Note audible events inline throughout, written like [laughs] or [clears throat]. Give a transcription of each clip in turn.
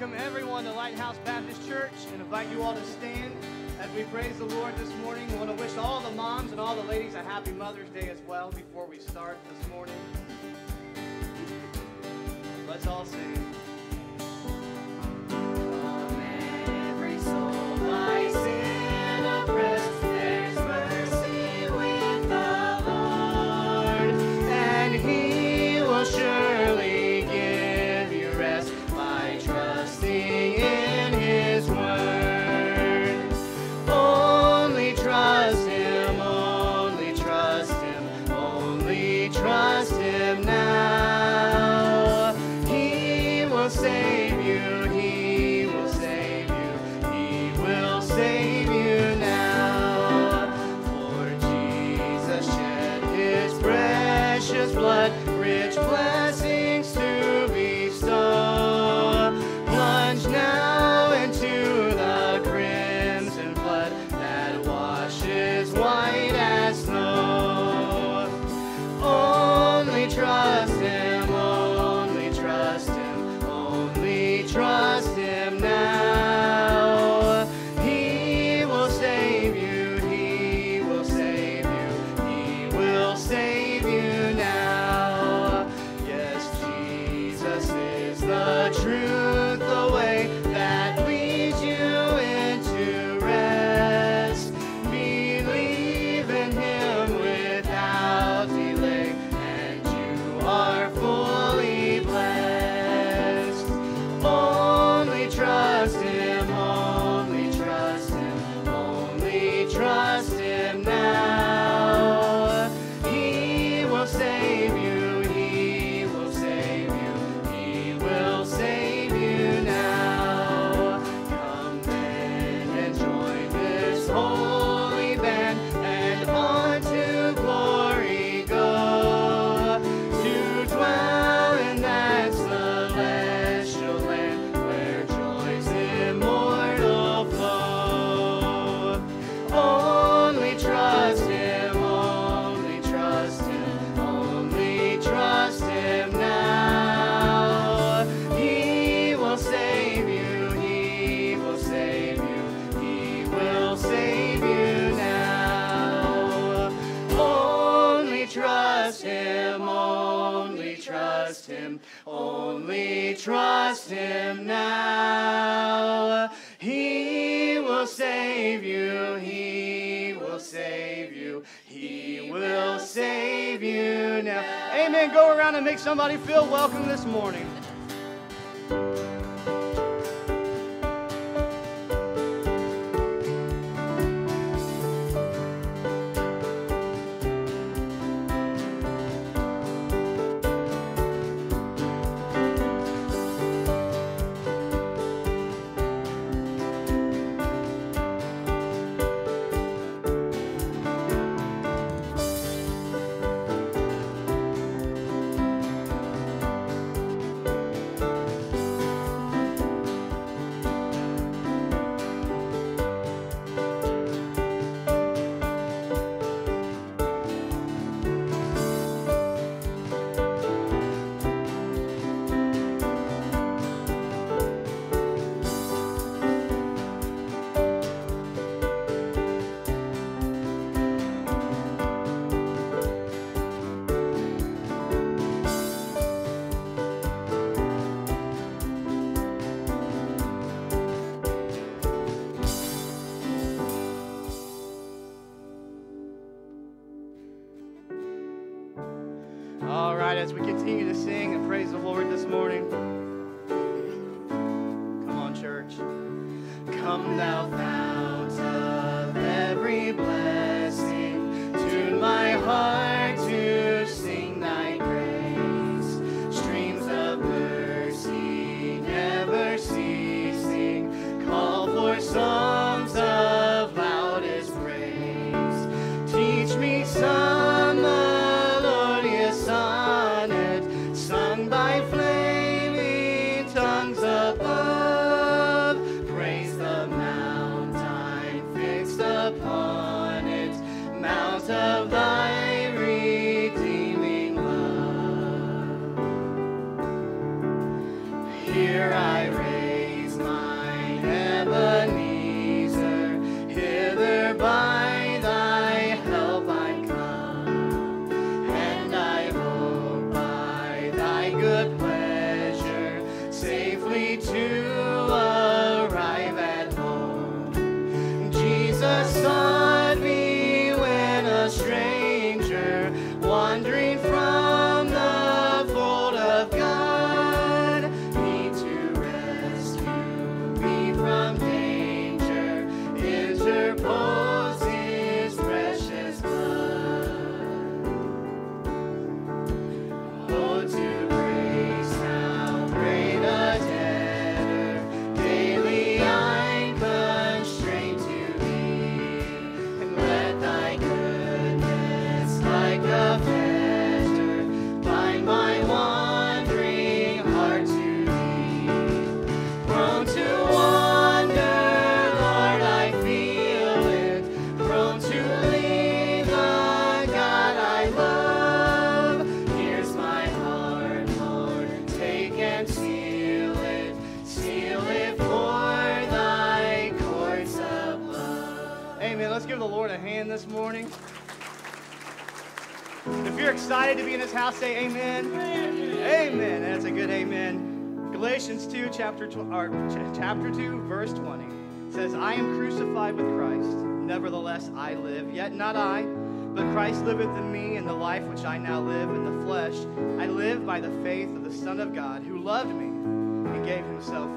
welcome everyone to Lighthouse Baptist Church and invite you all to stand as we praise the Lord this morning. We want to wish all the moms and all the ladies a happy Mother's Day as well before we start this morning. Let's all sing. chapter 2, verse 20 says, I am crucified with Christ. Nevertheless, I live. Yet not I, but Christ liveth in me, and the life which I now live in the flesh, I live by the faith of the Son of God, who loved me and gave himself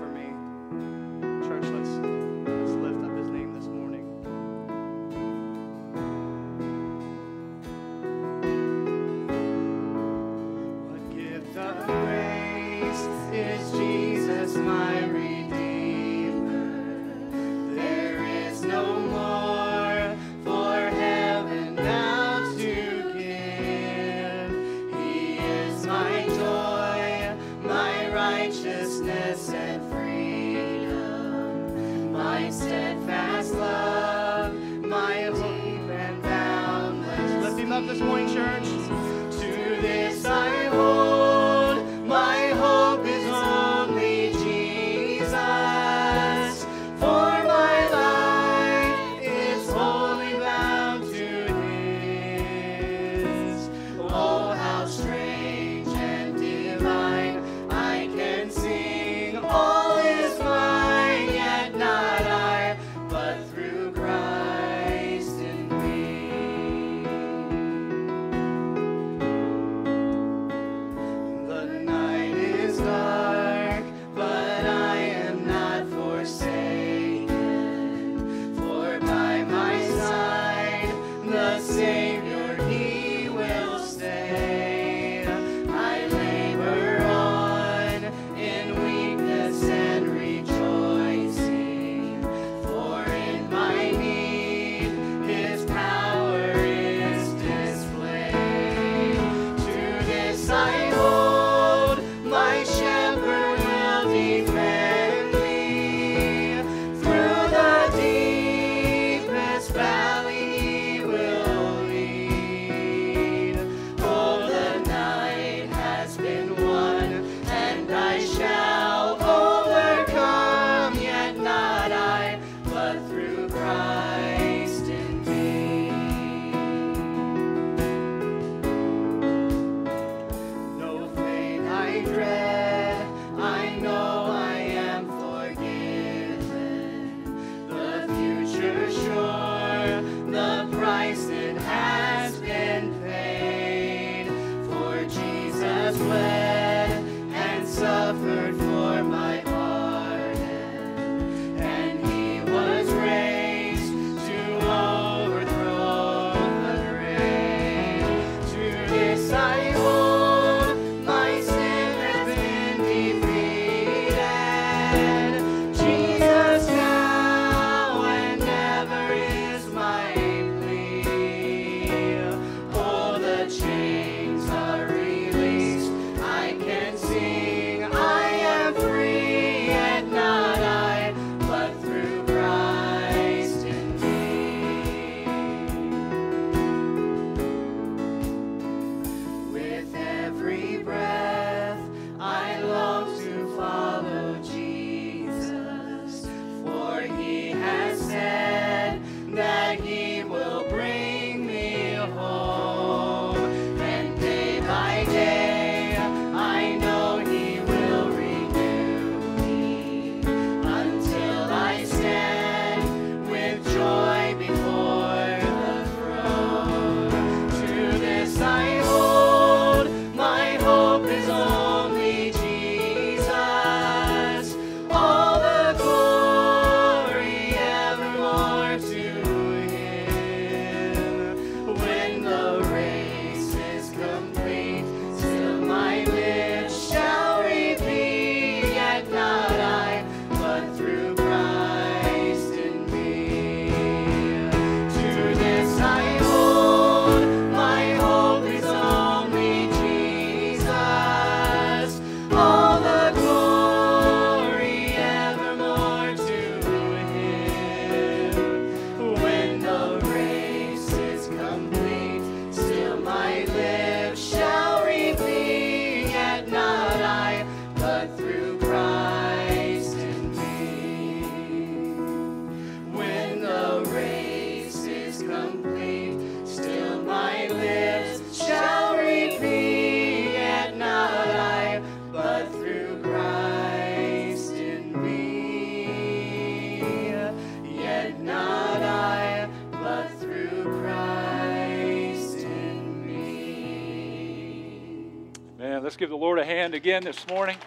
hand again this morning.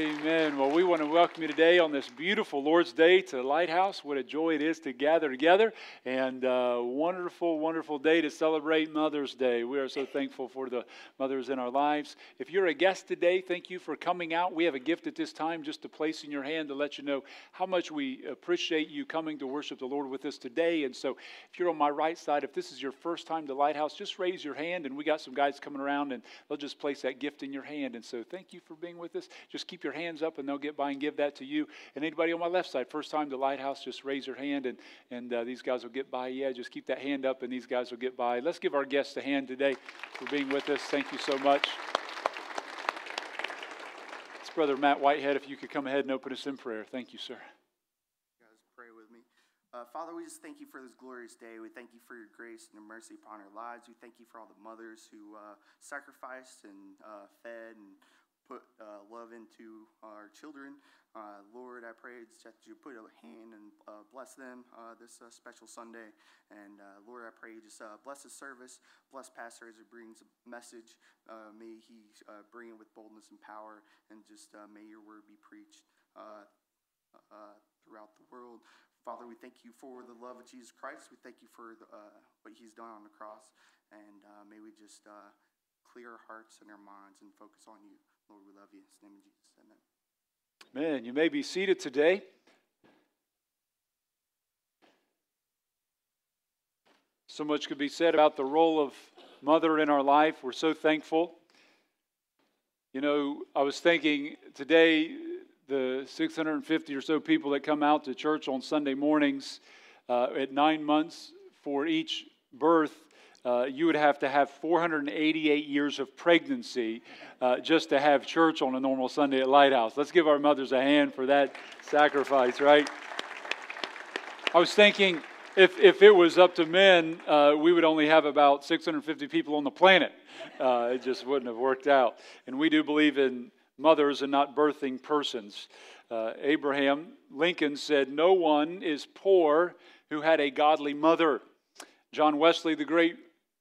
Amen. Well, we want to welcome you today on this beautiful Lord's Day to Lighthouse. What a joy it is to gather together, and uh, wonderful, wonderful day to celebrate Mother's Day. We are so thankful for the mothers in our lives. If you're a guest today, thank you for coming out. We have a gift at this time just to place in your hand to let you know how much we appreciate you coming to worship the Lord with us today. And so, if you're on my right side, if this is your first time to Lighthouse, just raise your hand, and we got some guys coming around, and they'll just place that gift in your hand. And so, thank you for being with us. Just keep your hands up and they'll get by and give that to you. And anybody on my left side, first time to Lighthouse, just raise your hand and, and uh, these guys will get by. Yeah, just keep that hand up and these guys will get by. Let's give our guests a hand today for being with us. Thank you so much. It's Brother Matt Whitehead. If you could come ahead and open us in prayer. Thank you, sir. Uh, Father, we just thank you for this glorious day. We thank you for your grace and your mercy upon our lives. We thank you for all the mothers who uh, sacrificed and uh, fed and put uh, love into our children. Uh, Lord, I pray that you put a hand and uh, bless them uh, this uh, special Sunday. And uh, Lord, I pray you just bless the service, bless Pastor as he brings a message. may he bring it with boldness and power, and just may your word be preached throughout the world. Father, we thank you for the love of Jesus Christ. We thank you for the, what he's done on the cross. And may we just clear our hearts and our minds and focus on you. Lord, we love you. In the name of Jesus, amen. You may be seated today. So much could be said about the role of mother in our life. We're so thankful. You know, I was thinking today, the 650 or so people that come out to church on Sunday mornings uh, at nine months for each birth uh, you would have to have 488 years of pregnancy uh, just to have church on a normal Sunday at Lighthouse. Let's give our mothers a hand for that sacrifice, right? I was thinking if, if it was up to men, uh, we would only have about 650 people on the planet. Uh, it just wouldn't have worked out. And we do believe in mothers and not birthing persons. Uh, Abraham Lincoln said, No one is poor who had a godly mother. John Wesley, the great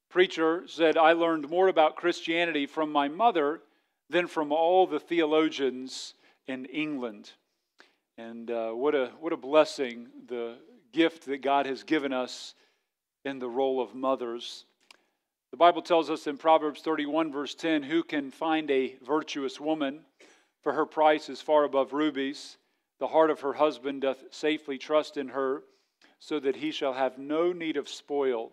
preacher said, I learned more about Christianity from my mother than from all the theologians in England. And uh, what, a, what a blessing, the gift that God has given us in the role of mothers. The Bible tells us in Proverbs 31, verse 10, Who can find a virtuous woman? For her price is far above rubies. The heart of her husband doth safely trust in her, so that he shall have no need of spoil.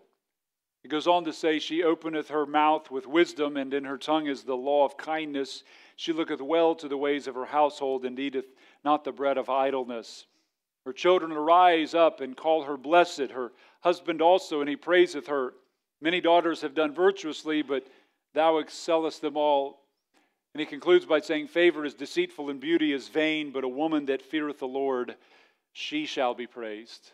It goes on to say, She openeth her mouth with wisdom, and in her tongue is the law of kindness. She looketh well to the ways of her household, and eateth not the bread of idleness. Her children arise up and call her blessed, her husband also, and he praiseth her. Many daughters have done virtuously, but thou excellest them all. And he concludes by saying, Favor is deceitful and beauty is vain, but a woman that feareth the Lord, she shall be praised.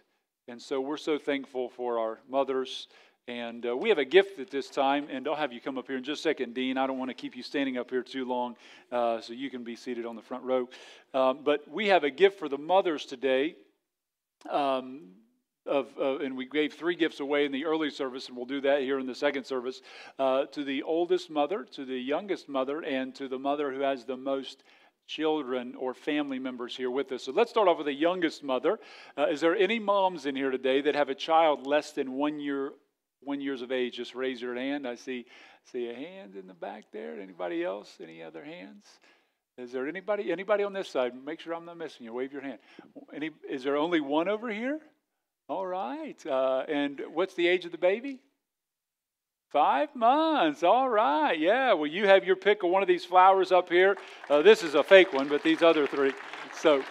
And so we're so thankful for our mothers. And uh, we have a gift at this time, and I'll have you come up here in just a second, Dean. I don't want to keep you standing up here too long, uh, so you can be seated on the front row. Um, but we have a gift for the mothers today. Um, of, uh, and we gave three gifts away in the early service, and we'll do that here in the second service uh, to the oldest mother, to the youngest mother, and to the mother who has the most children or family members here with us. So let's start off with the youngest mother. Uh, is there any moms in here today that have a child less than one year one years of age, just raise your hand. I see see a hand in the back there. Anybody else? Any other hands? Is there anybody anybody on this side? Make sure I'm not missing you. Wave your hand. Any? Is there only one over here? All right. Uh, and what's the age of the baby? Five months. All right. Yeah. Well, you have your pick of one of these flowers up here. Uh, this is a fake one, but these other three. So.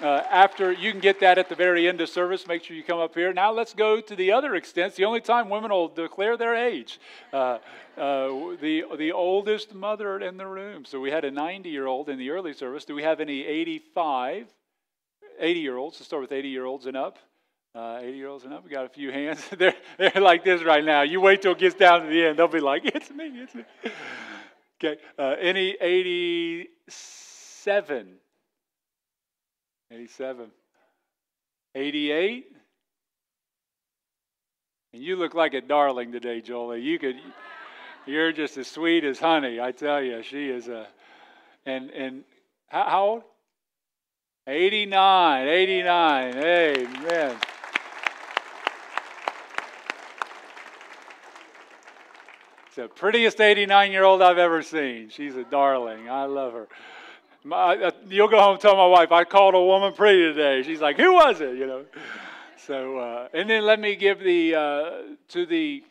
Uh, after you can get that at the very end of service, make sure you come up here. Now let's go to the other extent. It's the only time women will declare their age. Uh, uh, the the oldest mother in the room. So we had a 90 year old in the early service. Do we have any 85, 80 year olds? Let's start with 80 year olds and up. Uh, 80 year olds and up. We got a few hands. [laughs] they're they're like this right now. You wait till it gets down to the end. They'll be like, [laughs] "It's me, it's me." [laughs] okay. Uh, any 87? 87. 88. And you look like a darling today, Jolie. You could You're just as sweet as honey, I tell you. She is a, and and how, how old? 89, 89. Amen. It's the prettiest 89 year old I've ever seen. She's a darling. I love her. My, you'll go home and tell my wife, I called a woman pretty today. She's like, who was it? You know. So, uh, and then let me give the, uh, to the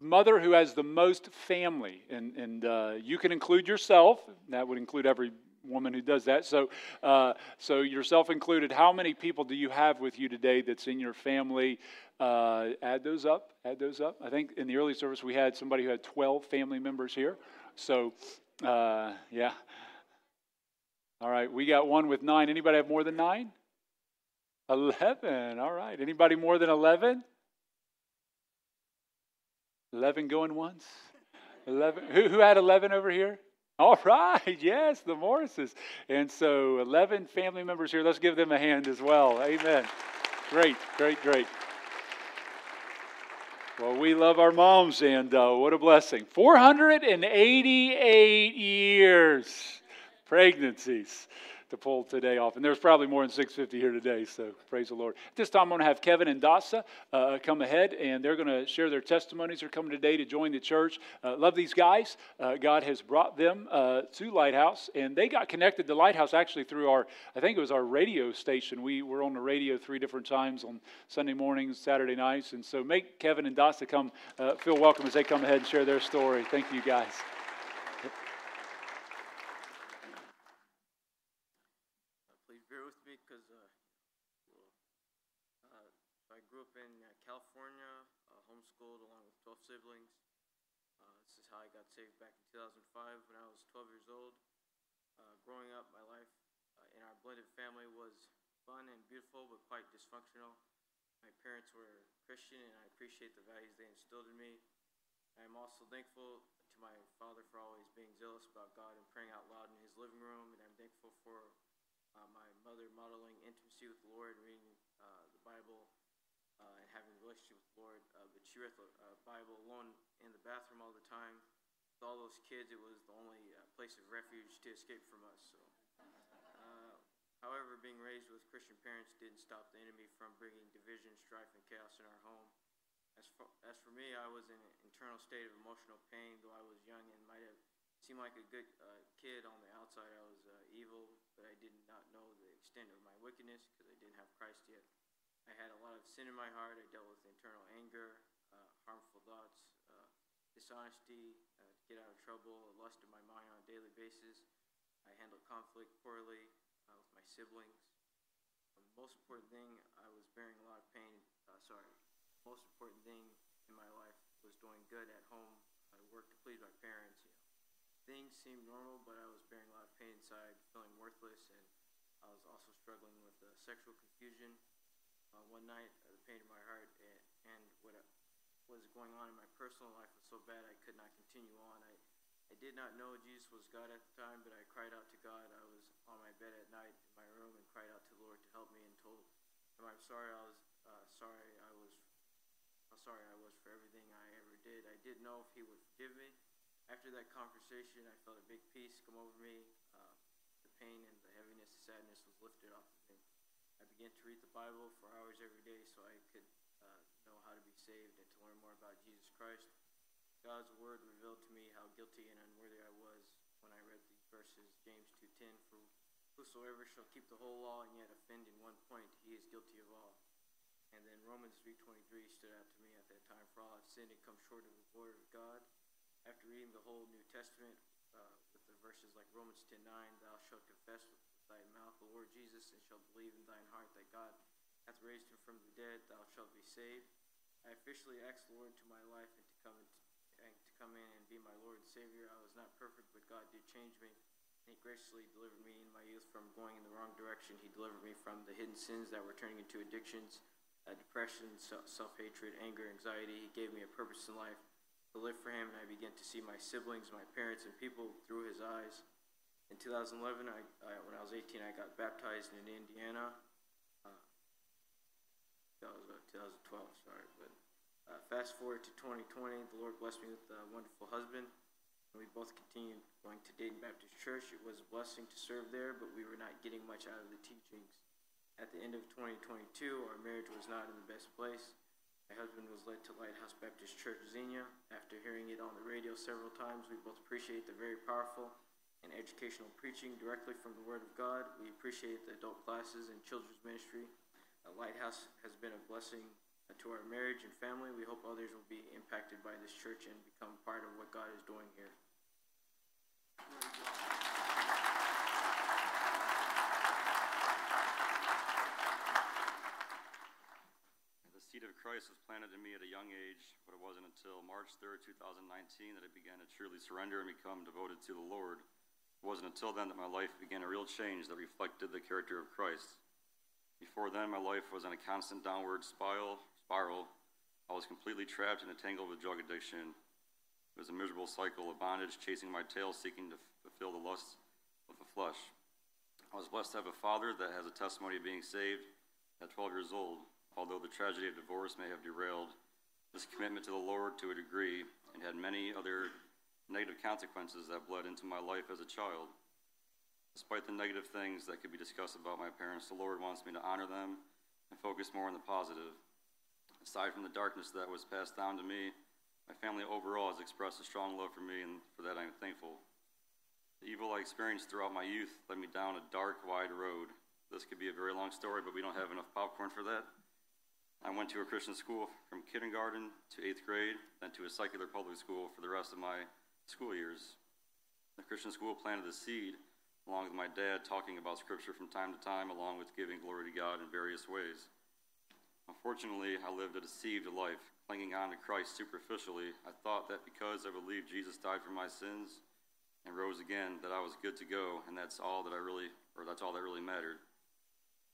mother who has the most family, and, and uh, you can include yourself. That would include every woman who does that. So, uh, so yourself included. How many people do you have with you today that's in your family? Uh, add those up. Add those up. I think in the early service we had somebody who had 12 family members here. So, uh, yeah. All right, we got one with nine. Anybody have more than nine? 11. All right. Anybody more than 11? 11 going once? 11. Who, who had 11 over here? All right. Yes, the Morrises. And so 11 family members here. Let's give them a hand as well. Amen. Great, great, great. Well, we love our moms, and uh, what a blessing. 488 years pregnancies to pull today off. And there's probably more than 650 here today, so praise the Lord. At this time, I'm going to have Kevin and Dasa uh, come ahead, and they're going to share their testimonies. They're coming today to join the church. Uh, love these guys. Uh, God has brought them uh, to Lighthouse, and they got connected to Lighthouse actually through our, I think it was our radio station. We were on the radio three different times on Sunday mornings, Saturday nights, and so make Kevin and Dasa come uh, feel welcome as they come ahead and share their story. Thank you, guys. Siblings. Uh, this is how I got saved back in 2005 when I was 12 years old. Uh, growing up, my life uh, in our blended family was fun and beautiful, but quite dysfunctional. My parents were Christian, and I appreciate the values they instilled in me. I am also thankful to my father for always being zealous about God and praying out loud in his living room, and I'm thankful for uh, my mother modeling intimacy with the Lord, reading uh, the Bible and having a relationship with the Lord. Uh, but she read the uh, Bible alone in the bathroom all the time. With all those kids, it was the only uh, place of refuge to escape from us. So, uh, however, being raised with Christian parents didn't stop the enemy from bringing division, strife, and chaos in our home. As for, as for me, I was in an internal state of emotional pain, though I was young and might have seemed like a good uh, kid on the outside. I was uh, evil, but I did not know the extent of my wickedness because I didn't have Christ yet. I had a lot of sin in my heart. I dealt with internal anger, uh, harmful thoughts, uh, dishonesty, uh, get out of trouble, lust in my mind on a daily basis. I handled conflict poorly uh, with my siblings. The most important thing, I was bearing a lot of pain. Uh, sorry, most important thing in my life was doing good at home. I worked to please my parents. You know, things seemed normal, but I was bearing a lot of pain inside, feeling worthless, and I was also struggling with uh, sexual confusion uh, one night, uh, the pain in my heart and, what uh, was going on in my personal life was so bad I could not continue on. I, I did not know Jesus was God at the time, but I cried out to God. I was on my bed at night in my room and cried out to the Lord to help me and told him I'm sorry I was uh, sorry I was how sorry I was for everything I ever did. I didn't know if he would forgive me. After that conversation, I felt a big peace come over me. Uh, the pain and the heaviness, the sadness was lifted off began to read the Bible for hours every day so I could uh, know how to be saved and to learn more about Jesus Christ. God's word revealed to me how guilty and unworthy I was when I read these verses. James 2:10 For whosoever shall keep the whole law and yet offend in one point, he is guilty of all. And then Romans 3:23 stood out to me at that time. For all have sinned and come short of the glory of God. After reading the whole New Testament uh, with the verses like Romans 10:9, Thou shalt confess with thy mouth the Lord Jesus, and shalt believe in thine heart that God hath raised him from the dead, thou shalt be saved. I officially asked the Lord into my life and to come and to come in and be my Lord and Savior. I was not perfect, but God did change me. And he graciously delivered me in my youth from going in the wrong direction. He delivered me from the hidden sins that were turning into addictions, uh, depression, self hatred, anger, anxiety. He gave me a purpose in life to live for him, and I began to see my siblings, my parents, and people through his eyes. In 2011, I, I, when I was 18, I got baptized in Indiana. Uh, that was uh, 2012, sorry, but Uh, fast forward to 2020, the Lord blessed me with a wonderful husband, and we both continued going to Dayton Baptist Church. It was a blessing to serve there, but we were not getting much out of the teachings. At the end of 2022, our marriage was not in the best place. My husband was led to Lighthouse Baptist Church Xenia. After hearing it on the radio several times, we both appreciate the very powerful and educational preaching directly from the Word of God. We appreciate the adult classes and children's ministry. Uh, Lighthouse has been a blessing to our marriage and family. We hope others will be impacted by this church and become part of what God is doing here. The seed of Christ was planted in me at a young age, but it wasn't until March 3rd, 2019, that I began to truly surrender and become devoted to the Lord. It wasn't until then that my life began a real change that reflected the character of Christ. Before then, my life was in a constant downward spiral. Spiral. I was completely trapped in a tangle with drug addiction. It was a miserable cycle of bondage, chasing my tail, seeking to fulfill the lusts of the flesh. I was blessed to have a father that has a testimony of being saved at 12 years old. Although the tragedy of divorce may have derailed this commitment to the Lord to a degree and had many other negative consequences that bled into my life as a child. Despite the negative things that could be discussed about my parents, the Lord wants me to honor them and focus more on the positive. Aside from the darkness that was passed down to me, my family overall has expressed a strong love for me, and for that I am thankful. The evil I experienced throughout my youth led me down a dark, wide road. This could be a very long story, but we don't have enough popcorn for that. I went to a Christian school from kindergarten to eighth grade, then to a secular public school for the rest of my school years. The Christian school planted the seed along with my dad talking about Scripture from time to time, along with giving glory to God in various ways. Unfortunately, I lived a deceived life, clinging on to Christ superficially. I thought that because I believed Jesus died for my sins and rose again, that I was good to go, and that's all that I really, or that's all that really mattered.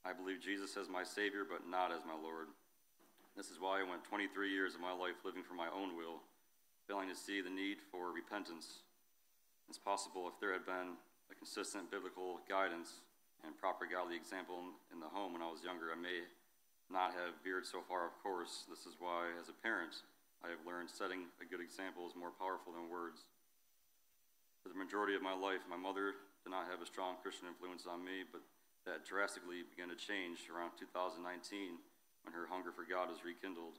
I believe Jesus as my Savior, but not as my Lord. This is why I went 23 years of my life living for my own will, failing to see the need for repentance. It's possible if there had been a consistent biblical guidance and proper godly example in the home when I was younger, I may not have veered so far of course. This is why, as a parent, I have learned setting a good example is more powerful than words. For the majority of my life, my mother did not have a strong Christian influence on me, but that drastically began to change around 2019 when her hunger for God was rekindled.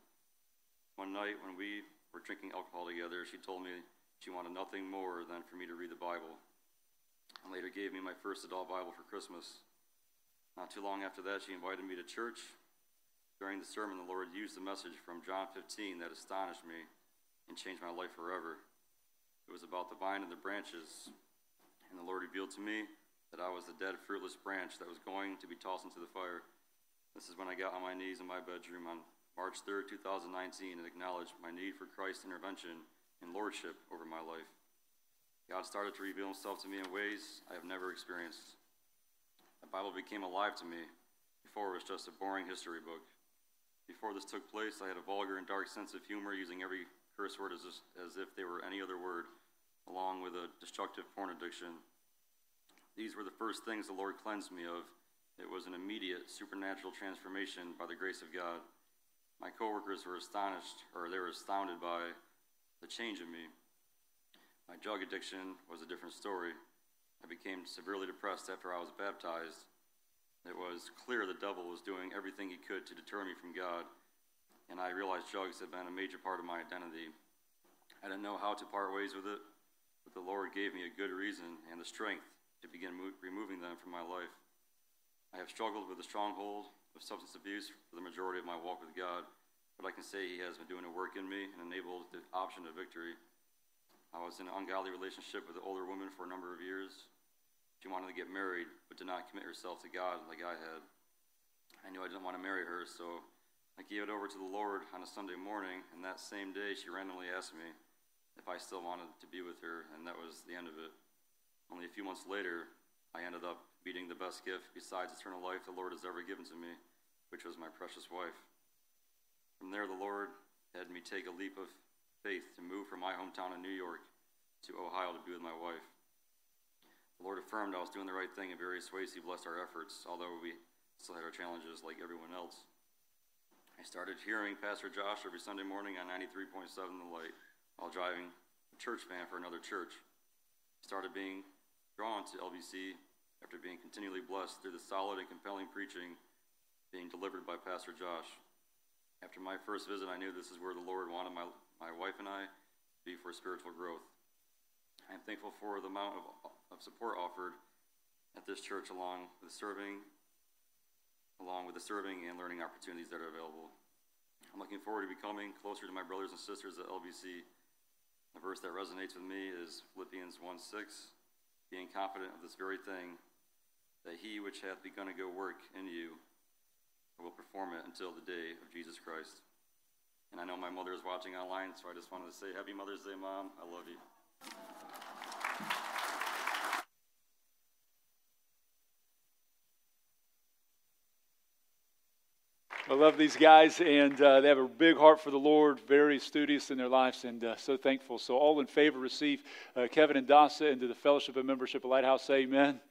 One night when we were drinking alcohol together, she told me she wanted nothing more than for me to read the Bible and later gave me my first adult Bible for Christmas. Not too long after that, she invited me to church. During the sermon, the Lord used a message from John 15 that astonished me and changed my life forever. It was about the vine and the branches, and the Lord revealed to me that I was the dead, fruitless branch that was going to be tossed into the fire. This is when I got on my knees in my bedroom on March 3rd, 2019, and acknowledged my need for Christ's intervention and lordship over my life. God started to reveal himself to me in ways I have never experienced. The Bible became alive to me. Before it was just a boring history book. Before this took place, I had a vulgar and dark sense of humor, using every curse word as, as if they were any other word, along with a destructive porn addiction. These were the first things the Lord cleansed me of. It was an immediate supernatural transformation by the grace of God. My coworkers were astonished, or they were astounded by the change in me. My drug addiction was a different story. I became severely depressed after I was baptized. It was clear the devil was doing everything he could to deter me from God, and I realized drugs had been a major part of my identity. I didn't know how to part ways with it, but the Lord gave me a good reason and the strength to begin mo- removing them from my life. I have struggled with the stronghold of substance abuse for the majority of my walk with God, but I can say He has been doing a work in me and enabled the option of victory. I was in an ungodly relationship with an older woman for a number of years. She wanted to get married, but did not commit herself to God like I had. I knew I didn't want to marry her, so I gave it over to the Lord on a Sunday morning, and that same day she randomly asked me if I still wanted to be with her, and that was the end of it. Only a few months later, I ended up meeting the best gift besides eternal life the Lord has ever given to me, which was my precious wife. From there, the Lord had me take a leap of faith to move from my hometown in New York to Ohio to be with my wife. The Lord affirmed I was doing the right thing in various ways. He blessed our efforts, although we still had our challenges like everyone else. I started hearing Pastor Josh every Sunday morning on 93.7 The Light while driving a church van for another church. I started being drawn to LBC after being continually blessed through the solid and compelling preaching being delivered by Pastor Josh. After my first visit, I knew this is where the Lord wanted my, my wife and I to be for spiritual growth. I am thankful for the amount of, of support offered at this church along with serving along with the serving and learning opportunities that are available. I'm looking forward to becoming closer to my brothers and sisters at LBC. The verse that resonates with me is Philippians 1 6, being confident of this very thing, that he which hath begun a good work in you will perform it until the day of Jesus Christ. And I know my mother is watching online, so I just wanted to say Happy Mother's Day, Mom. I love you. I love these guys, and uh, they have a big heart for the Lord, very studious in their lives, and uh, so thankful. So, all in favor, receive uh, Kevin and Dasa into the fellowship and membership of Lighthouse. Amen.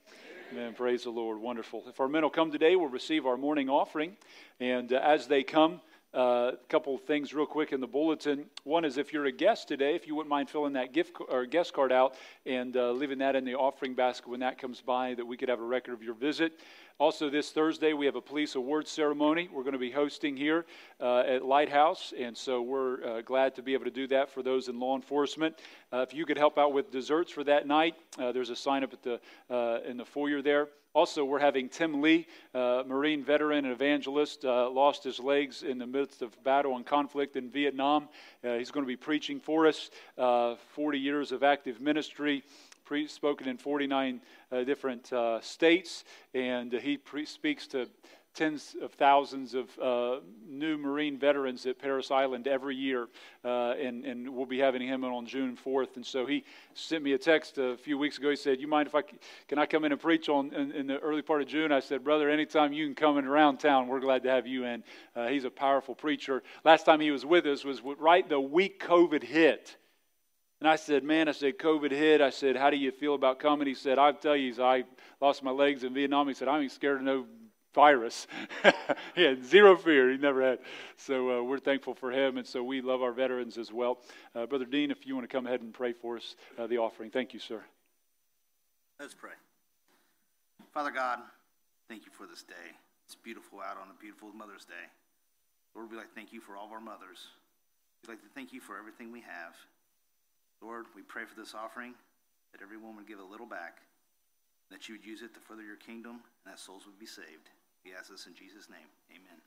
Amen. Praise the Lord. Wonderful. If our men will come today, we'll receive our morning offering. And uh, as they come, a couple of things real quick in the bulletin. One is if you're a guest today, if you wouldn't mind filling that gift or guest card out and uh, leaving that in the offering basket when that comes by, that we could have a record of your visit. Also, this Thursday, we have a police awards ceremony we're going to be hosting here uh, at Lighthouse, and so we're uh, glad to be able to do that for those in law enforcement. Uh, if you could help out with desserts for that night, uh, there's a sign up at the, uh, in the foyer there. Also, we're having Tim Lee, uh, Marine veteran and evangelist, lost his legs in the midst of battle and conflict in Vietnam. he's going to be preaching for us, 40 years of active ministry pre- spoken in 49 uh, different uh, states, and he pre- speaks to tens of thousands of uh, new Marine veterans at Parris Island every year, uh, and, and we'll be having him on June 4th. And so he sent me a text a few weeks ago. He said, "You mind if I can I come in and preach on in, in the early part of June?" I said, "Brother, anytime you can come in around town, we're glad to have you in." Uh, he's a powerful preacher. Last time he was with us was right the week COVID hit. And I said, Man, I said, COVID hit. I said, How do you feel about coming? He said, I'll tell you, I lost my legs in Vietnam. He said, I ain't scared of no virus. [laughs] he had zero fear. He never had. So uh, we're thankful for him. And so we love our veterans as well. Uh, Brother Dean, if you want to come ahead and pray for us, uh, the offering. Thank you, sir. Let's pray. Father God, thank you for this day. It's beautiful out on a beautiful Mother's Day. Lord, we like to thank you for all of our mothers. We'd like to thank you for everything we have. Lord, we pray for this offering that every woman would give a little back, that you would use it to further your kingdom, and that souls would be saved. We ask this in Jesus' name. Amen.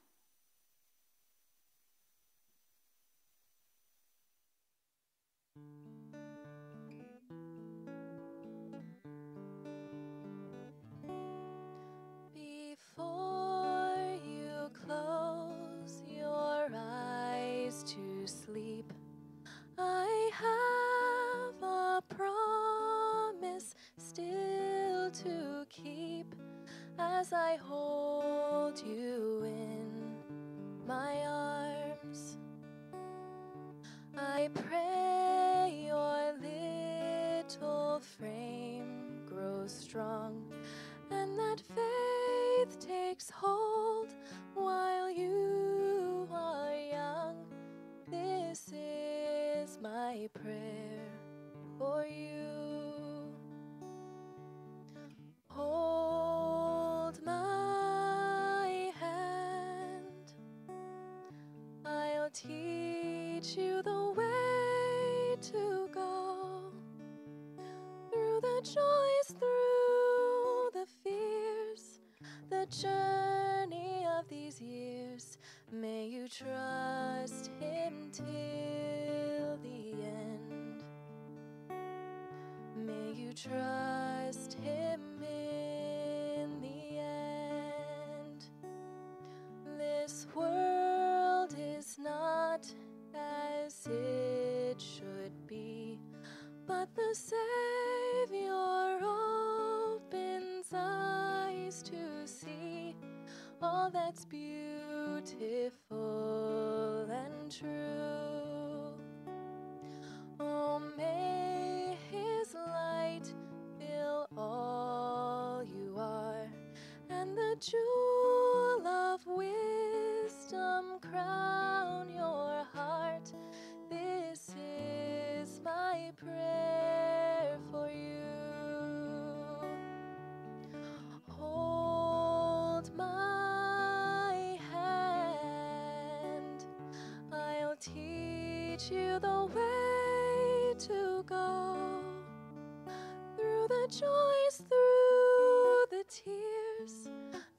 Before you close your eyes to sleep, I have a promise still to keep as I hold you teach you the way to go. Through the joys, through the fears, the journey Savior opens eyes to see all that's beautiful and true. Oh, may His light fill all you are, and the jewel teach you the way to go through the joys, through the tears,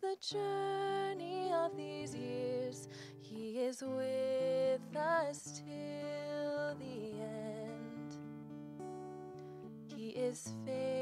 the journey of these years. He is with us till the end. He is faithful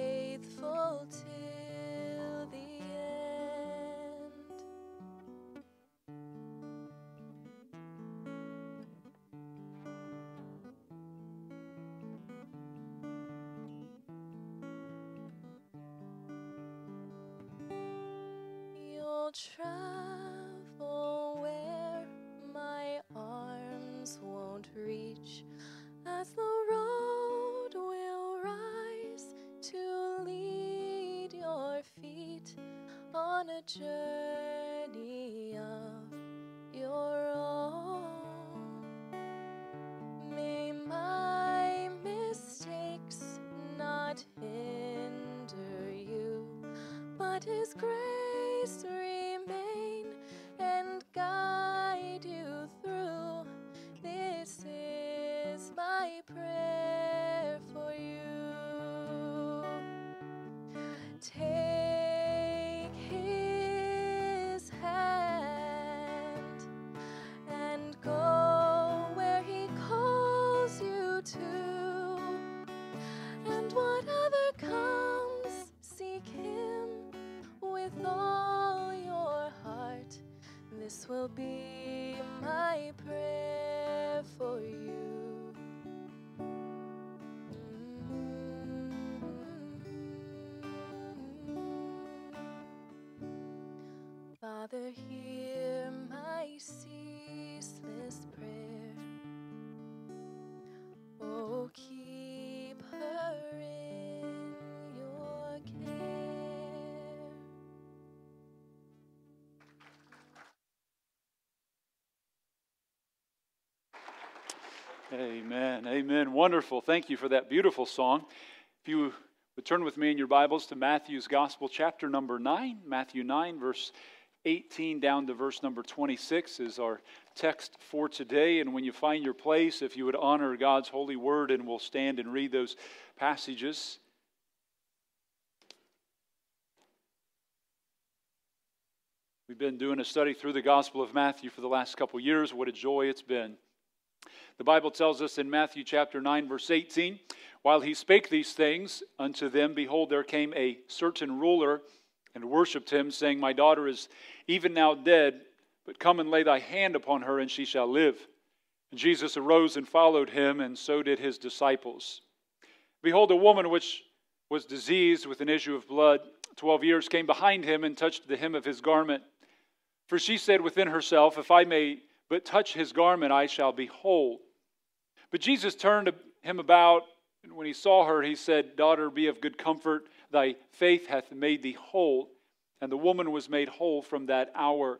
journey of your own. May my mistakes not hinder you, but His grace Amen. Amen. Wonderful. Thank you for that beautiful song. If you would turn with me in your Bibles to Matthew's Gospel, chapter number 9, Matthew 9, verse 18 down to verse number 26 is our text for today. And when you find your place, if you would honor God's holy word, and we'll stand and read those passages. We've been doing a study through the Gospel of Matthew for the last couple years. What a joy it's been. The Bible tells us in Matthew chapter 9, verse 18, while he spake these things unto them, behold, there came a certain ruler and worshipped him, saying, My daughter is even now dead, but come and lay thy hand upon her, and she shall live. And Jesus arose and followed him, and so did his disciples. Behold, a woman which was diseased with an issue of blood, twelve years, came behind him and touched the hem of his garment. For she said within herself, If I may but touch his garment, I shall be whole. But Jesus turned him about, and when he saw her, he said, Daughter, be of good comfort. Thy faith hath made thee whole. And the woman was made whole from that hour.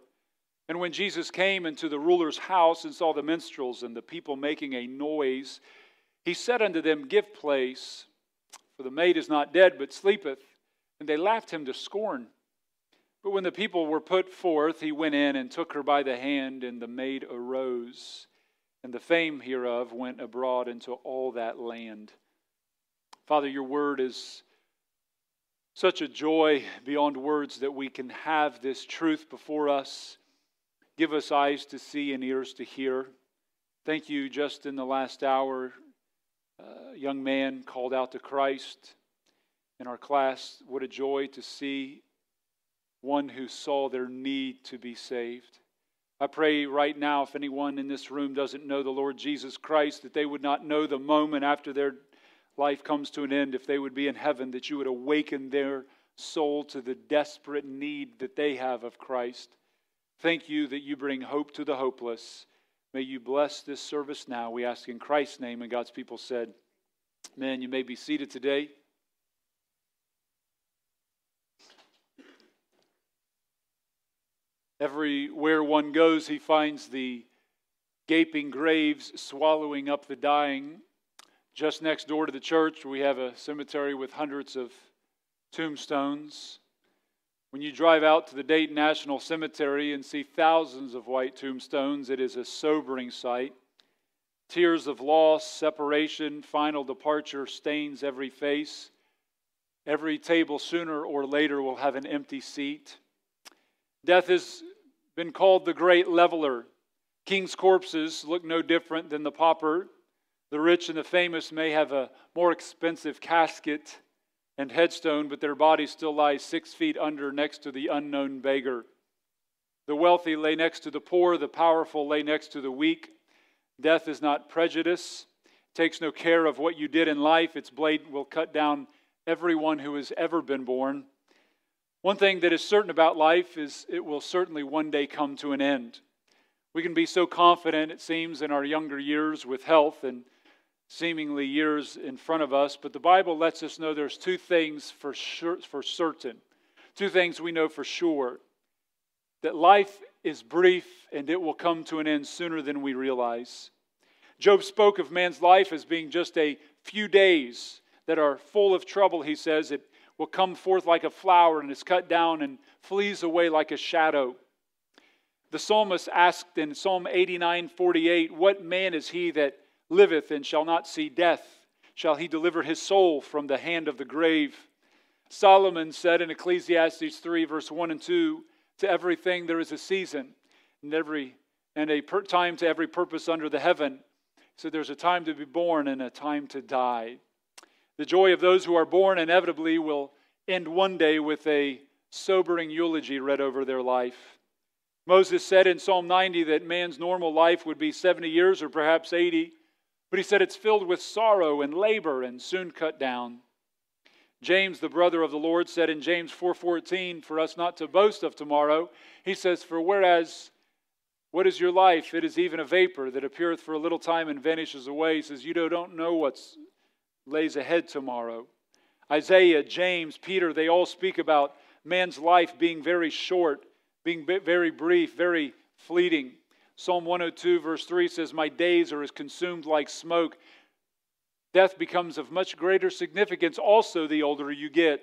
And when Jesus came into the ruler's house and saw the minstrels and the people making a noise, he said unto them, Give place, for the maid is not dead, but sleepeth. And they laughed him to scorn. But when the people were put forth, he went in and took her by the hand, and the maid arose. And the fame hereof went abroad into all that land. Father, your word is such a joy beyond words that we can have this truth before us. Give us eyes to see and ears to hear. Thank you, just in the last hour, a young man called out to Christ in our class. What a joy to see one who saw their need to be saved. I pray right now, if anyone in this room doesn't know the Lord Jesus Christ, that they would not know the moment after their life comes to an end, if they would be in heaven, that you would awaken their soul to the desperate need that they have of Christ. Thank you that you bring hope to the hopeless. May you bless this service now. We ask in Christ's name. And God's people said, Man, you may be seated today. Everywhere one goes, he finds the gaping graves swallowing up the dying. Just next door to the church, we have a cemetery with hundreds of tombstones. When you drive out to the Dayton National Cemetery and see thousands of white tombstones, it is a sobering sight. Tears of loss, separation, final departure stains every face. Every table sooner or later will have an empty seat. Death has been called the great leveler. King's corpses look no different than the pauper. The rich and the famous may have a more expensive casket and headstone, but their body still lies six feet under next to the unknown beggar. The wealthy lay next to the poor, the powerful lay next to the weak. Death is not prejudice, it takes no care of what you did in life. Its blade will cut down everyone who has ever been born. One thing that is certain about life is it will certainly one day come to an end. We can be so confident, it seems, in our younger years with health and seemingly years in front of us, but the Bible lets us know there's two things for, sure, for certain, two things we know for sure that life is brief and it will come to an end sooner than we realize. Job spoke of man's life as being just a few days that are full of trouble, he says. It will come forth like a flower and is cut down and flees away like a shadow. The psalmist asked in Psalm 89 48, What man is he that liveth and shall not see death? Shall he deliver his soul from the hand of the grave? Solomon said in Ecclesiastes 3, verse 1 and 2, To everything there is a season, and, every, and a per- time to every purpose under the heaven. So there's a time to be born and a time to die. The joy of those who are born inevitably will end one day with a sobering eulogy read over their life. Moses said in Psalm 90 that man's normal life would be 70 years or perhaps 80. But he said it's filled with sorrow and labor and soon cut down. James, the brother of the Lord, said in James 4:14 for us not to boast of tomorrow. He says, "For whereas what is your life? It is even a vapor that appeareth for a little time and vanishes away." He says, "You don't know what's lays ahead tomorrow." Isaiah, James, Peter, they all speak about man's life being very short, being very brief, very fleeting. Psalm 102, verse 3 says, My days are as consumed like smoke. Death becomes of much greater significance also the older you get.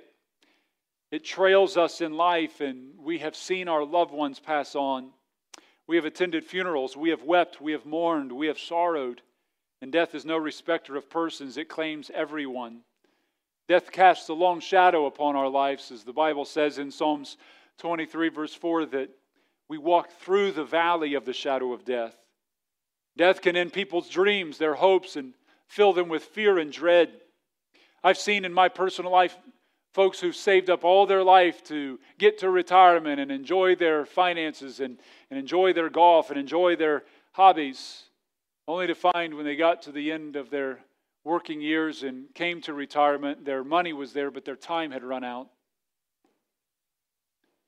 It trails us in life, and we have seen our loved ones pass on. We have attended funerals, we have wept, we have mourned, we have sorrowed. And death is no respecter of persons, it claims everyone. Death casts a long shadow upon our lives, as the Bible says in Psalms 23, verse 4, that we walk through the valley of the shadow of death. Death can end people's dreams, their hopes, and fill them with fear and dread. I've seen in my personal life folks who've saved up all their life to get to retirement and enjoy their finances and, and enjoy their golf and enjoy their hobbies, only to find when they got to the end of their working years and came to retirement, their money was there, but their time had run out.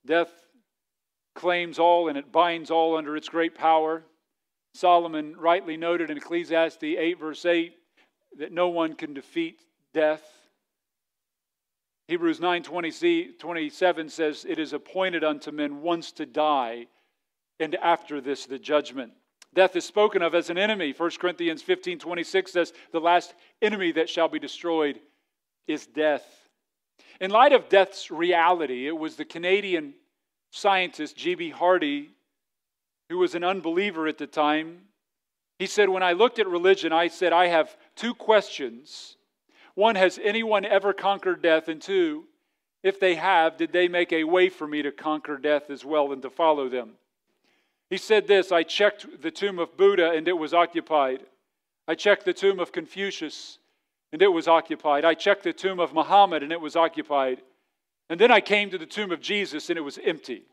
Death claims all and it binds all under its great power. Solomon rightly noted in Ecclesiastes 8, verse 8, that no one can defeat death. Hebrews 9 20, 27 says, It is appointed unto men once to die, and after this the judgment. Death is spoken of as an enemy. 1 Corinthians 15 26 says, The last enemy that shall be destroyed is death. In light of death's reality, it was the Canadian scientist, G.B. Hardy, who was an unbeliever at the time, he said, When I looked at religion, I said, I have two questions. One, has anyone ever conquered death? And two, if they have, did they make a way for me to conquer death as well and to follow them? He said this I checked the tomb of Buddha and it was occupied. I checked the tomb of Confucius and it was occupied. I checked the tomb of Muhammad and it was occupied. And then I came to the tomb of Jesus and it was empty.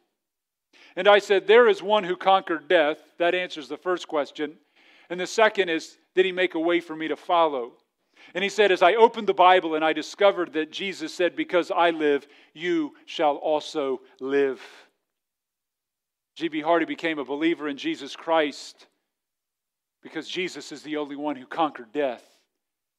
And I said, There is one who conquered death. That answers the first question. And the second is, Did he make a way for me to follow? And he said, As I opened the Bible and I discovered that Jesus said, Because I live, you shall also live. G.B. Hardy became a believer in Jesus Christ because Jesus is the only one who conquered death.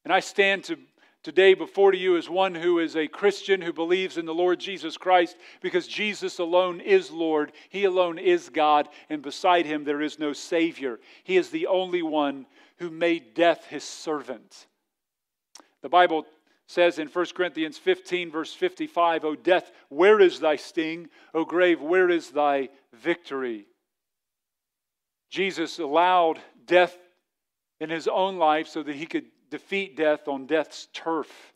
And I stand to today before you as one who is a Christian who believes in the Lord Jesus Christ because Jesus alone is Lord. He alone is God, and beside him there is no Savior. He is the only one who made death his servant. The Bible says in 1 Corinthians 15, verse 55, O death, where is thy sting? O grave, where is thy victory? Jesus allowed death in his own life so that he could defeat death on death's turf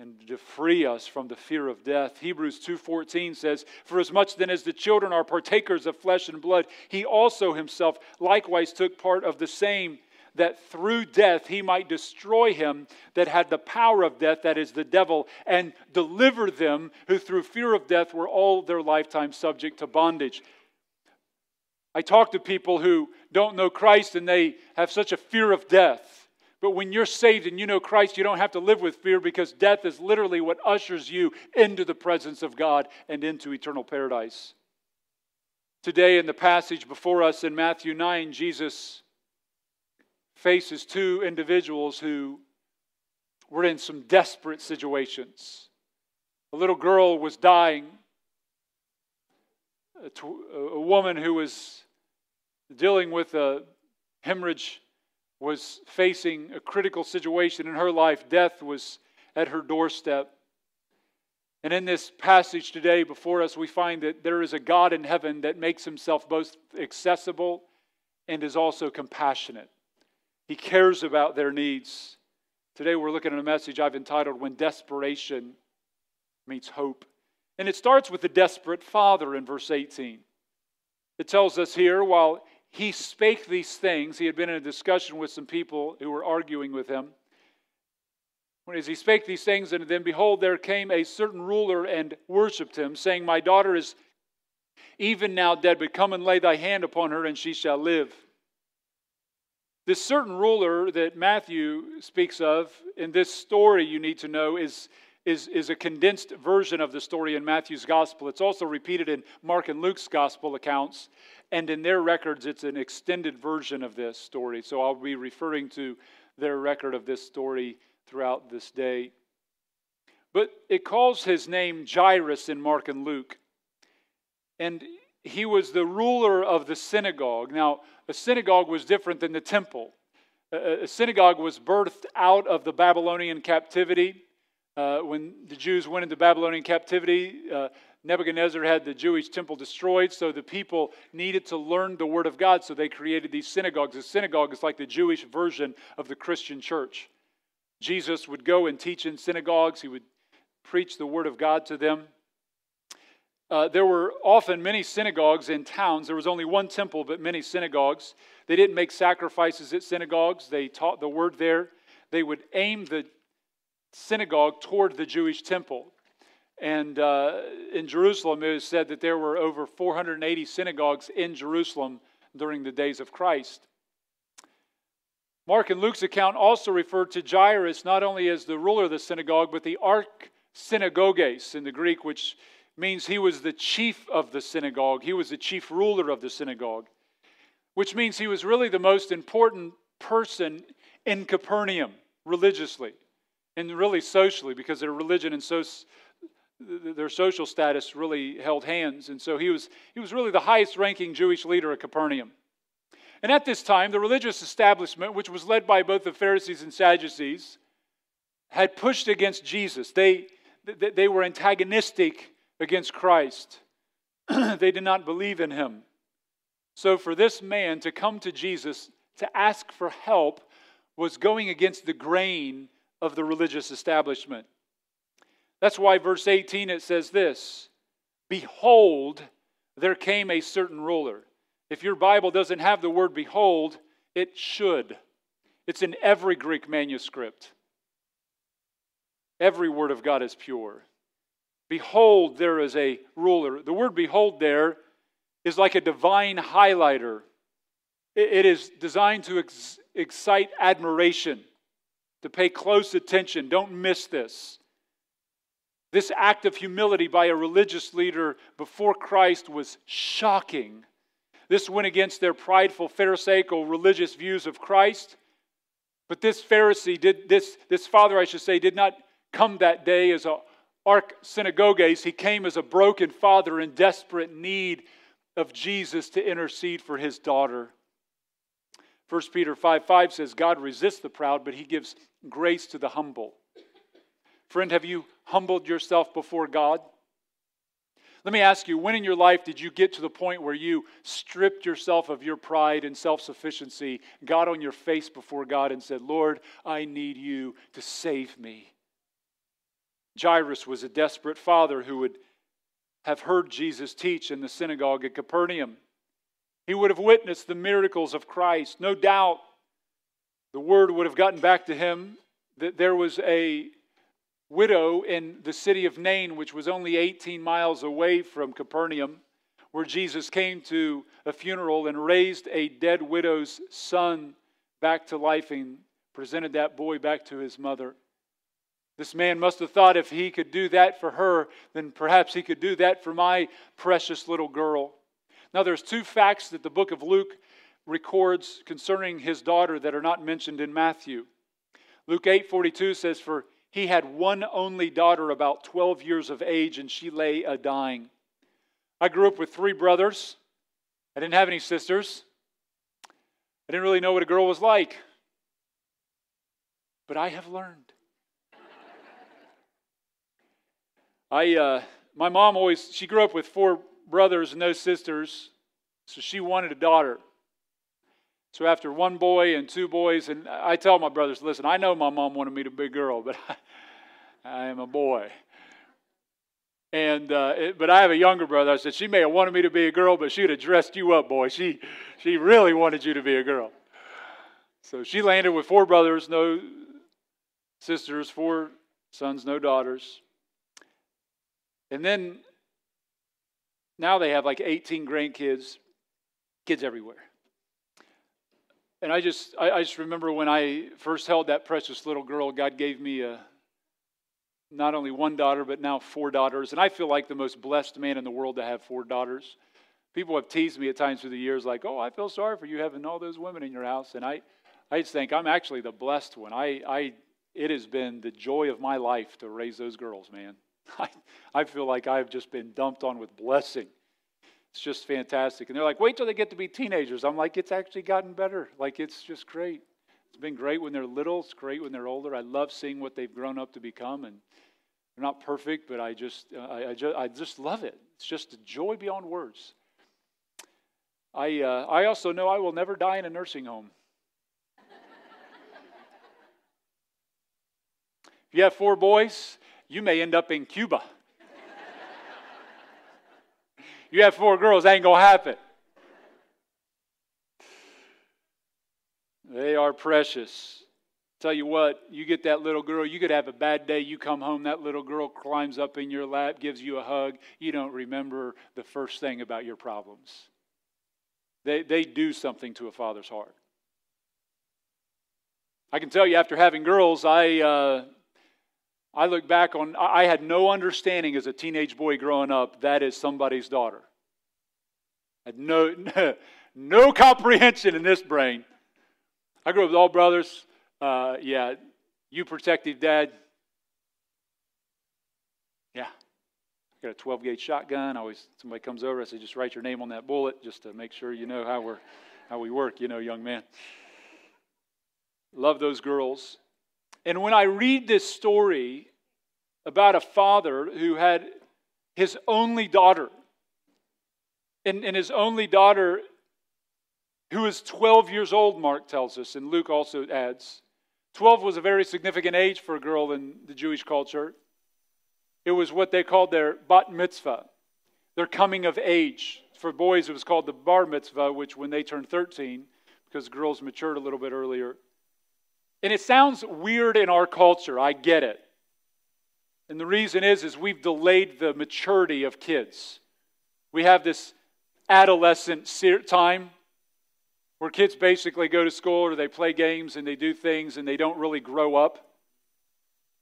and to free us from the fear of death. Hebrews 2:14 says, "For as much then as the children are partakers of flesh and blood, he also himself likewise took part of the same, that through death he might destroy him that had the power of death, that is the devil, and deliver them who through fear of death were all their lifetime subject to bondage." I talk to people who don't know Christ and they have such a fear of death. But when you're saved and you know Christ, you don't have to live with fear because death is literally what ushers you into the presence of God and into eternal paradise. Today, in the passage before us in Matthew 9, Jesus faces two individuals who were in some desperate situations. A little girl was dying, a, tw- a woman who was dealing with a hemorrhage was facing a critical situation in her life. Death was at her doorstep. And in this passage today before us, we find that there is a God in heaven that makes himself both accessible and is also compassionate. He cares about their needs. Today we're looking at a message I've entitled When Desperation Meets Hope. And it starts with the desperate father in verse 18. It tells us here, while he spake these things. He had been in a discussion with some people who were arguing with him. When as he spake these things, and then behold, there came a certain ruler and worshipped him, saying, My daughter is even now dead, but come and lay thy hand upon her, and she shall live. This certain ruler that Matthew speaks of in this story, you need to know, is is, is a condensed version of the story in Matthew's gospel. It's also repeated in Mark and Luke's gospel accounts. And in their records, it's an extended version of this story. So I'll be referring to their record of this story throughout this day. But it calls his name Jairus in Mark and Luke. And he was the ruler of the synagogue. Now, a synagogue was different than the temple. A synagogue was birthed out of the Babylonian captivity uh, when the Jews went into Babylonian captivity, uh, Nebuchadnezzar had the Jewish temple destroyed, so the people needed to learn the Word of God, so they created these synagogues. A synagogue is like the Jewish version of the Christian church. Jesus would go and teach in synagogues, he would preach the Word of God to them. Uh, there were often many synagogues in towns. There was only one temple, but many synagogues. They didn't make sacrifices at synagogues, they taught the Word there. They would aim the synagogue toward the Jewish temple. And uh, in Jerusalem, it is said that there were over 480 synagogues in Jerusalem during the days of Christ. Mark and Luke's account also referred to Jairus not only as the ruler of the synagogue, but the arch synagoges in the Greek, which means he was the chief of the synagogue. He was the chief ruler of the synagogue, which means he was really the most important person in Capernaum religiously and really socially because their religion and so, their social status really held hands. And so he was, he was really the highest ranking Jewish leader at Capernaum. And at this time, the religious establishment, which was led by both the Pharisees and Sadducees, had pushed against Jesus. They, they were antagonistic against Christ. [clears throat] they did not believe in him. So, for this man to come to Jesus to ask for help was going against the grain of the religious establishment. That's why, verse 18, it says this Behold, there came a certain ruler. If your Bible doesn't have the word behold, it should. It's in every Greek manuscript. Every word of God is pure. Behold, there is a ruler. The word behold there is like a divine highlighter, it is designed to ex- excite admiration to pay close attention. Don't miss this. This act of humility by a religious leader before Christ was shocking. This went against their prideful, Pharisaical religious views of Christ. But this Pharisee did this, this father, I should say, did not come that day as a arch synagogues. He came as a broken father in desperate need of Jesus to intercede for his daughter. 1 Peter 5 5 says, God resists the proud, but he gives grace to the humble. Friend, have you humbled yourself before God? Let me ask you, when in your life did you get to the point where you stripped yourself of your pride and self sufficiency, got on your face before God, and said, Lord, I need you to save me? Jairus was a desperate father who would have heard Jesus teach in the synagogue at Capernaum. He would have witnessed the miracles of Christ. No doubt the word would have gotten back to him that there was a widow in the city of Nain, which was only 18 miles away from Capernaum, where Jesus came to a funeral and raised a dead widow's son back to life and presented that boy back to his mother. This man must have thought if he could do that for her, then perhaps he could do that for my precious little girl. Now, there's two facts that the book of Luke records concerning his daughter that are not mentioned in Matthew. Luke 8:42 says for he had one only daughter about 12 years of age, and she lay a dying. I grew up with three brothers. I didn't have any sisters. I didn't really know what a girl was like. But I have learned. I, uh, my mom always, she grew up with four brothers and no sisters, so she wanted a daughter. So after one boy and two boys, and I tell my brothers, listen, I know my mom wanted me to be a girl, but [laughs] I, I am a boy. And uh, it, but I have a younger brother. I said she may have wanted me to be a girl, but she'd have dressed you up, boy. She she really wanted you to be a girl. So she landed with four brothers, no sisters, four sons, no daughters. And then now they have like 18 grandkids, kids everywhere. And I just, I, I, just remember when I first held that precious little girl, God gave me a, not only one daughter, but now four daughters. And I feel like the most blessed man in the world to have four daughters. People have teased me at times through the years, like, oh, I feel sorry for you having all those women in your house. And I, I just think I'm actually the blessed one. I, I, it has been the joy of my life to raise those girls, man. [laughs] I, I feel like I've just been dumped on with blessing. It's just fantastic. And they're like, wait till they get to be teenagers. I'm like, it's actually gotten better. Like, it's just great. It's been great when they're little, it's great when they're older. I love seeing what they've grown up to become. And they're not perfect, but I just, I, I, just, I just love it. It's just a joy beyond words. I, uh, I also know I will never die in a nursing home. [laughs] if you have four boys, you may end up in Cuba. You have four girls, ain't going to happen. They are precious. Tell you what, you get that little girl, you could have a bad day. You come home, that little girl climbs up in your lap, gives you a hug. You don't remember the first thing about your problems. They, they do something to a father's heart. I can tell you, after having girls, I, uh, I look back on, I had no understanding as a teenage boy growing up that is somebody's daughter. I had no, [laughs] no, comprehension in this brain. I grew up with all brothers. Uh, yeah, you protective dad. Yeah. I got a 12 gauge shotgun. Always, somebody comes over, I say, just write your name on that bullet just to make sure you know how, we're, how we work, you know, young man. Love those girls. And when I read this story about a father who had his only daughter, and, and his only daughter, who is 12 years old, Mark tells us, and Luke also adds. 12 was a very significant age for a girl in the Jewish culture. It was what they called their bat mitzvah, their coming of age. For boys, it was called the bar mitzvah, which when they turned 13, because girls matured a little bit earlier, and it sounds weird in our culture, I get it. And the reason is is we've delayed the maturity of kids. We have this adolescent time where kids basically go to school or they play games and they do things and they don't really grow up.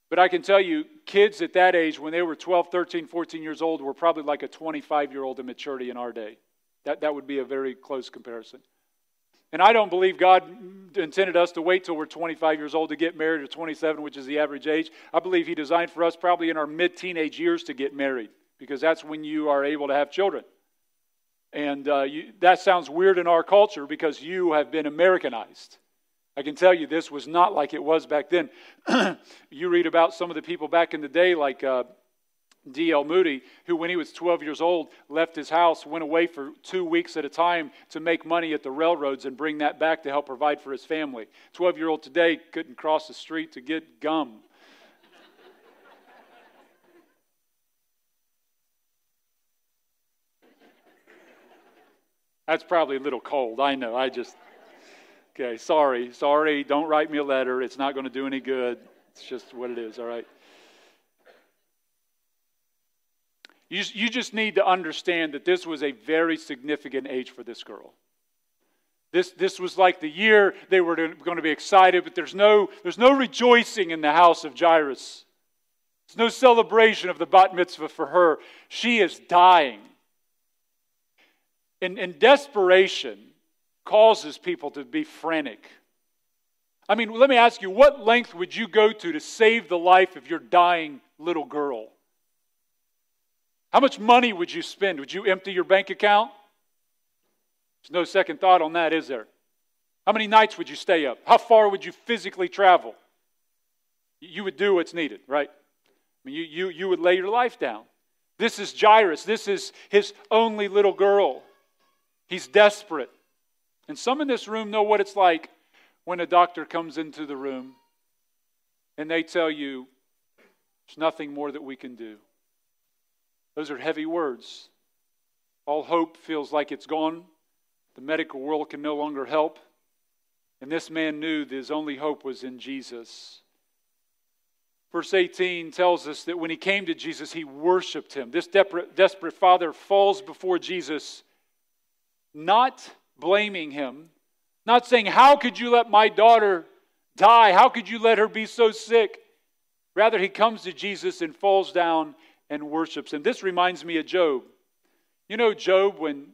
But I can tell you, kids at that age, when they were 12, 13, 14 years old, were probably like a 25 year old in maturity in our day. That, that would be a very close comparison. And I don't believe God intended us to wait till we're 25 years old to get married or 27, which is the average age. I believe He designed for us probably in our mid teenage years to get married because that's when you are able to have children. And uh, you, that sounds weird in our culture because you have been Americanized. I can tell you this was not like it was back then. [clears throat] you read about some of the people back in the day, like uh, D.L. Moody, who, when he was 12 years old, left his house, went away for two weeks at a time to make money at the railroads and bring that back to help provide for his family. 12 year old today couldn't cross the street to get gum. That's probably a little cold. I know. I just, okay, sorry. Sorry. Don't write me a letter. It's not going to do any good. It's just what it is, all right? You, you just need to understand that this was a very significant age for this girl. This, this was like the year they were going to be excited, but there's no, there's no rejoicing in the house of Jairus. There's no celebration of the bat mitzvah for her. She is dying. And, and desperation causes people to be frantic. I mean, let me ask you, what length would you go to to save the life of your dying little girl? How much money would you spend? Would you empty your bank account? There's no second thought on that, is there? How many nights would you stay up? How far would you physically travel? You would do what's needed, right? I mean, you, you, you would lay your life down. This is Jairus. This is his only little girl. He's desperate. And some in this room know what it's like when a doctor comes into the room and they tell you, there's nothing more that we can do. Those are heavy words. All hope feels like it's gone. The medical world can no longer help. And this man knew that his only hope was in Jesus. Verse 18 tells us that when he came to Jesus, he worshiped him. This desperate, father falls before Jesus, not blaming him, not saying, How could you let my daughter die? How could you let her be so sick? Rather, he comes to Jesus and falls down and worships him. This reminds me of Job. You know, Job, when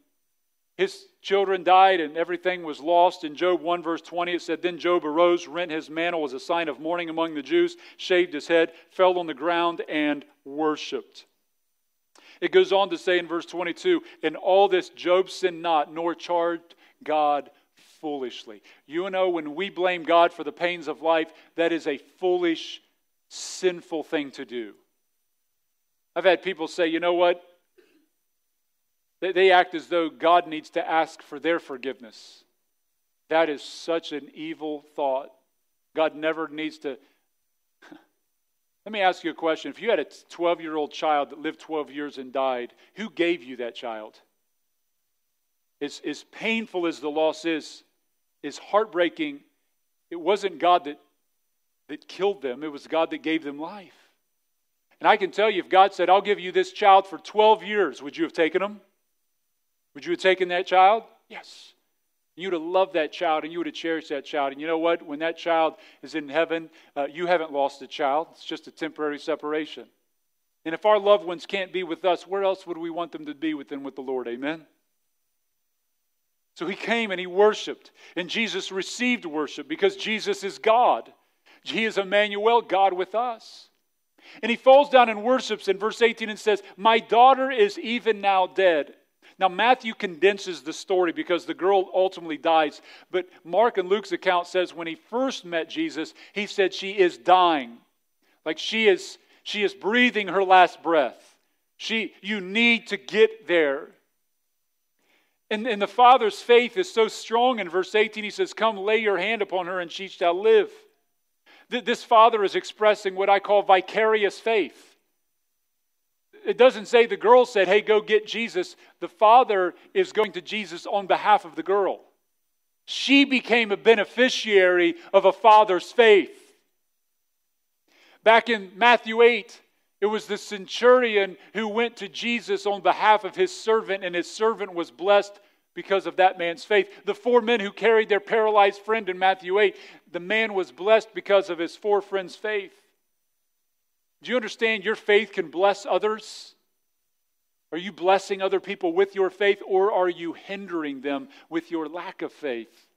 his children died and everything was lost, in Job 1, verse 20, it said, Then Job arose, rent his mantle as a sign of mourning among the Jews, shaved his head, fell on the ground, and worshiped. It goes on to say in verse 22 In all this, Job sinned not, nor charged God foolishly. You know, when we blame God for the pains of life, that is a foolish, sinful thing to do. I've had people say, you know what? They act as though God needs to ask for their forgiveness. That is such an evil thought. God never needs to. [laughs] Let me ask you a question. If you had a 12 year old child that lived 12 years and died, who gave you that child? As, as painful as the loss is, is heartbreaking. It wasn't God that, that killed them, it was God that gave them life. And I can tell you, if God said, I'll give you this child for 12 years, would you have taken him? Would you have taken that child? Yes. You would have loved that child and you would have cherished that child. And you know what? When that child is in heaven, uh, you haven't lost a child. It's just a temporary separation. And if our loved ones can't be with us, where else would we want them to be within with the Lord? Amen? So he came and he worshiped. And Jesus received worship because Jesus is God. He is Emmanuel, God with us. And he falls down and worships in verse 18 and says, My daughter is even now dead. Now, Matthew condenses the story because the girl ultimately dies. But Mark and Luke's account says when he first met Jesus, he said she is dying. Like she is, she is breathing her last breath. She, you need to get there. And, and the father's faith is so strong in verse 18, he says, Come lay your hand upon her and she shall live. This father is expressing what I call vicarious faith. It doesn't say the girl said, Hey, go get Jesus. The father is going to Jesus on behalf of the girl. She became a beneficiary of a father's faith. Back in Matthew 8, it was the centurion who went to Jesus on behalf of his servant, and his servant was blessed because of that man's faith. The four men who carried their paralyzed friend in Matthew 8, the man was blessed because of his four friends' faith. Do you understand your faith can bless others? Are you blessing other people with your faith, or are you hindering them with your lack of faith?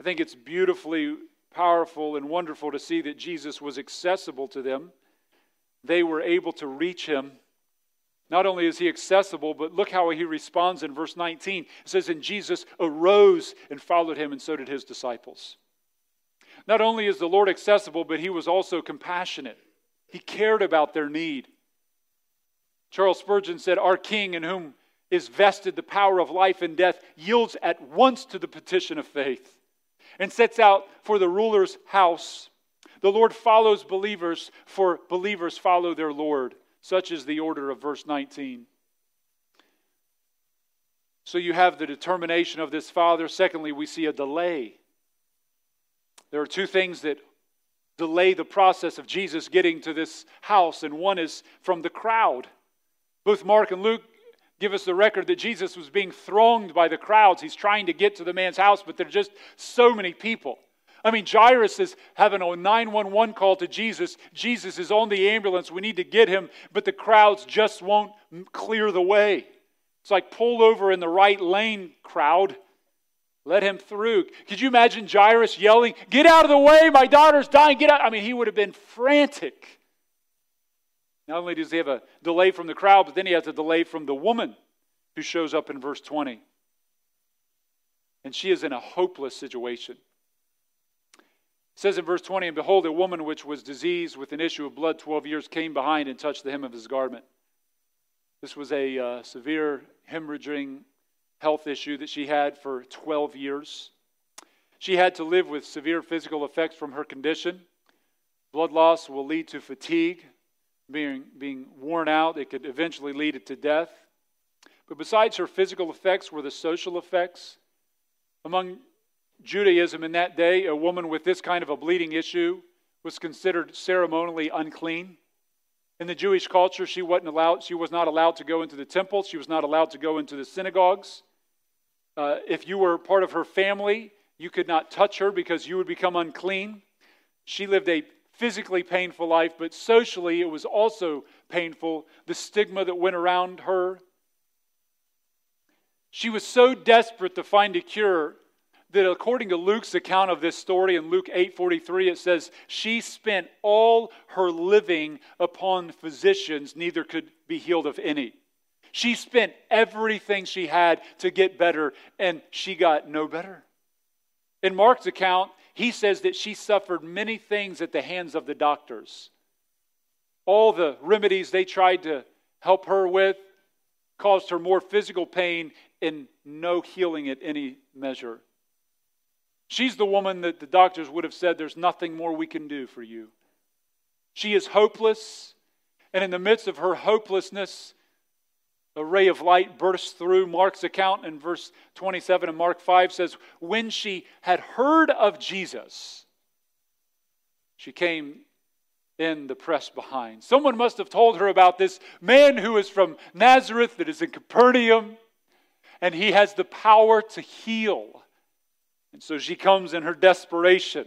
I think it's beautifully powerful and wonderful to see that Jesus was accessible to them. They were able to reach him. Not only is he accessible, but look how he responds in verse 19. It says, And Jesus arose and followed him, and so did his disciples. Not only is the Lord accessible, but he was also compassionate. He cared about their need. Charles Spurgeon said, Our King, in whom is vested the power of life and death, yields at once to the petition of faith and sets out for the ruler's house. The Lord follows believers, for believers follow their Lord. Such is the order of verse 19. So you have the determination of this Father. Secondly, we see a delay. There are two things that delay the process of Jesus getting to this house, and one is from the crowd. Both Mark and Luke give us the record that Jesus was being thronged by the crowds. He's trying to get to the man's house, but there are just so many people. I mean, Jairus is having a 911 call to Jesus. Jesus is on the ambulance. We need to get him, but the crowds just won't clear the way. It's like pull over in the right lane, crowd. Let him through. Could you imagine Jairus yelling, Get out of the way, my daughter's dying, get out? I mean, he would have been frantic. Not only does he have a delay from the crowd, but then he has a delay from the woman who shows up in verse 20. And she is in a hopeless situation. It says in verse 20, And behold, a woman which was diseased with an issue of blood 12 years came behind and touched the hem of his garment. This was a uh, severe hemorrhaging health issue that she had for 12 years. She had to live with severe physical effects from her condition. Blood loss will lead to fatigue, being, being worn out. It could eventually lead it to death. But besides her physical effects were the social effects. Among Judaism in that day, a woman with this kind of a bleeding issue was considered ceremonially unclean. In the Jewish culture, she wasn't allowed, she was not allowed to go into the temple, she was not allowed to go into the synagogues. Uh, if you were part of her family, you could not touch her because you would become unclean. She lived a physically painful life, but socially it was also painful. The stigma that went around her. She was so desperate to find a cure that according to Luke's account of this story in Luke 8:43 it says she spent all her living upon physicians neither could be healed of any. She spent everything she had to get better, and she got no better. In Mark's account, he says that she suffered many things at the hands of the doctors. All the remedies they tried to help her with caused her more physical pain and no healing at any measure. She's the woman that the doctors would have said, There's nothing more we can do for you. She is hopeless, and in the midst of her hopelessness, a ray of light bursts through. Mark's account in verse 27 of Mark 5 says, When she had heard of Jesus, she came in the press behind. Someone must have told her about this man who is from Nazareth, that is in Capernaum, and he has the power to heal. And so she comes in her desperation.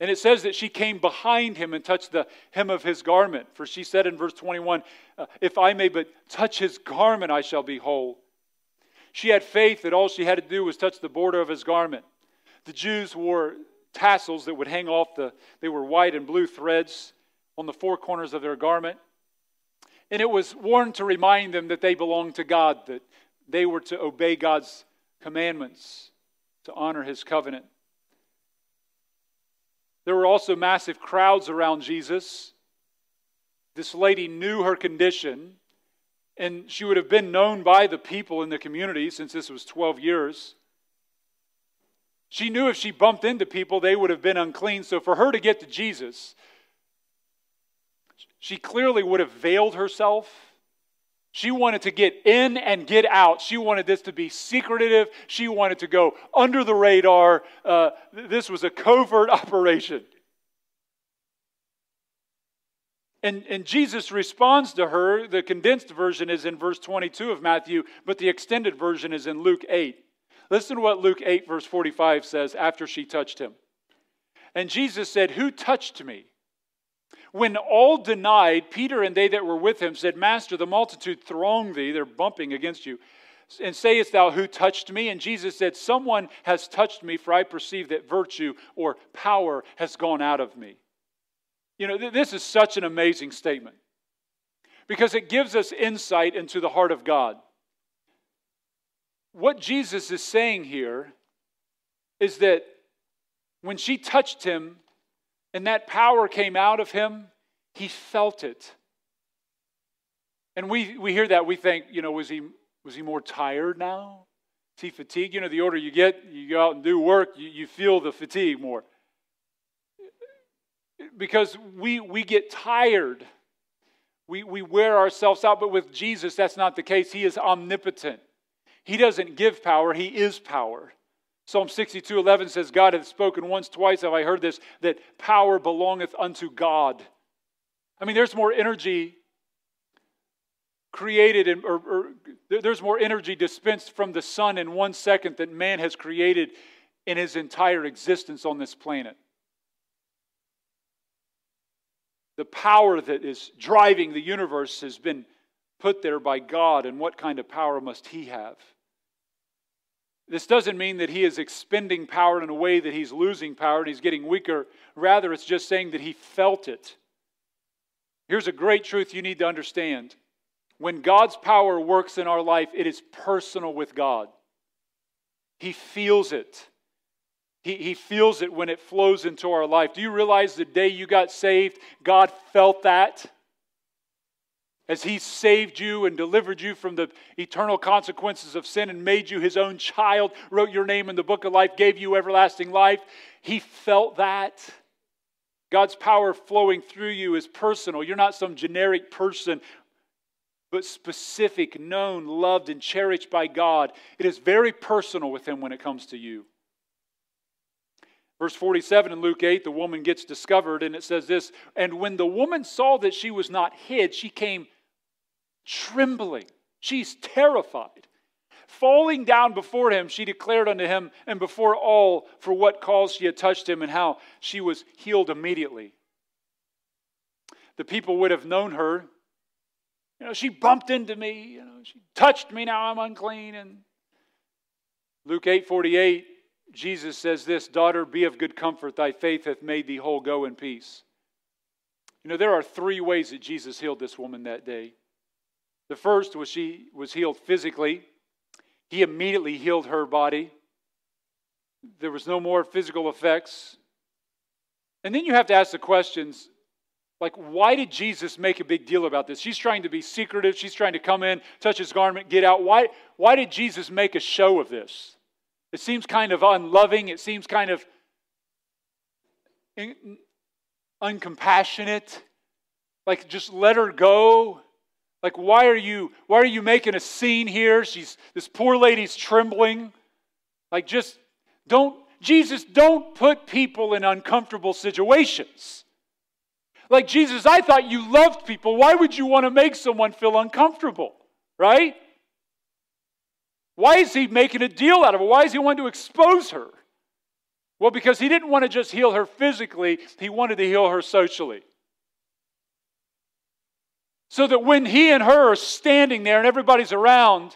And it says that she came behind him and touched the hem of his garment. For she said in verse 21, uh, If I may but touch his garment, I shall be whole. She had faith that all she had to do was touch the border of his garment. The Jews wore tassels that would hang off the, they were white and blue threads on the four corners of their garment. And it was worn to remind them that they belonged to God, that they were to obey God's commandments, to honor his covenant. There were also massive crowds around Jesus. This lady knew her condition, and she would have been known by the people in the community since this was 12 years. She knew if she bumped into people, they would have been unclean. So for her to get to Jesus, she clearly would have veiled herself she wanted to get in and get out. She wanted this to be secretive. She wanted to go under the radar. Uh, this was a covert [laughs] operation. And, and Jesus responds to her. The condensed version is in verse 22 of Matthew, but the extended version is in Luke 8. Listen to what Luke 8, verse 45 says after she touched him. And Jesus said, Who touched me? When all denied, Peter and they that were with him said, Master, the multitude throng thee, they're bumping against you, and sayest thou, Who touched me? And Jesus said, Someone has touched me, for I perceive that virtue or power has gone out of me. You know, th- this is such an amazing statement because it gives us insight into the heart of God. What Jesus is saying here is that when she touched him and that power came out of him, he felt it. And we, we hear that, we think, you know, was he, was he more tired now? Is he fatigued? You know, the older you get, you go out and do work, you, you feel the fatigue more. Because we, we get tired. We, we wear ourselves out, but with Jesus, that's not the case. He is omnipotent. He doesn't give power, He is power. Psalm 62 11 says, God hath spoken once, twice have I heard this, that power belongeth unto God. I mean, there's more energy created, in, or, or there's more energy dispensed from the sun in one second than man has created in his entire existence on this planet. The power that is driving the universe has been put there by God, and what kind of power must he have? This doesn't mean that he is expending power in a way that he's losing power and he's getting weaker. Rather, it's just saying that he felt it. Here's a great truth you need to understand when God's power works in our life, it is personal with God. He feels it. He, he feels it when it flows into our life. Do you realize the day you got saved, God felt that? As He saved you and delivered you from the eternal consequences of sin and made you His own child, wrote your name in the book of life, gave you everlasting life, He felt that. God's power flowing through you is personal. You're not some generic person but specific, known, loved, and cherished by God. It is very personal with Him when it comes to you. Verse 47 in Luke 8, the woman gets discovered, and it says this And when the woman saw that she was not hid, she came trembling. She's terrified. Falling down before him, she declared unto him and before all for what cause she had touched him and how she was healed immediately. The people would have known her you know, she bumped into me, you know, she touched me, now I'm unclean. And Luke 8 48, Jesus says this Daughter, be of good comfort, thy faith hath made thee whole, go in peace. You know, there are three ways that Jesus healed this woman that day. The first was she was healed physically. He immediately healed her body. There was no more physical effects. And then you have to ask the questions like, why did Jesus make a big deal about this? She's trying to be secretive. She's trying to come in, touch his garment, get out. Why, why did Jesus make a show of this? It seems kind of unloving. It seems kind of uncompassionate. Like, just let her go. Like, why are you why are you making a scene here? She's this poor lady's trembling. Like, just don't Jesus, don't put people in uncomfortable situations. Like, Jesus, I thought you loved people. Why would you want to make someone feel uncomfortable? Right? Why is he making a deal out of it? Why is he wanting to expose her? Well, because he didn't want to just heal her physically, he wanted to heal her socially. So that when he and her are standing there and everybody's around,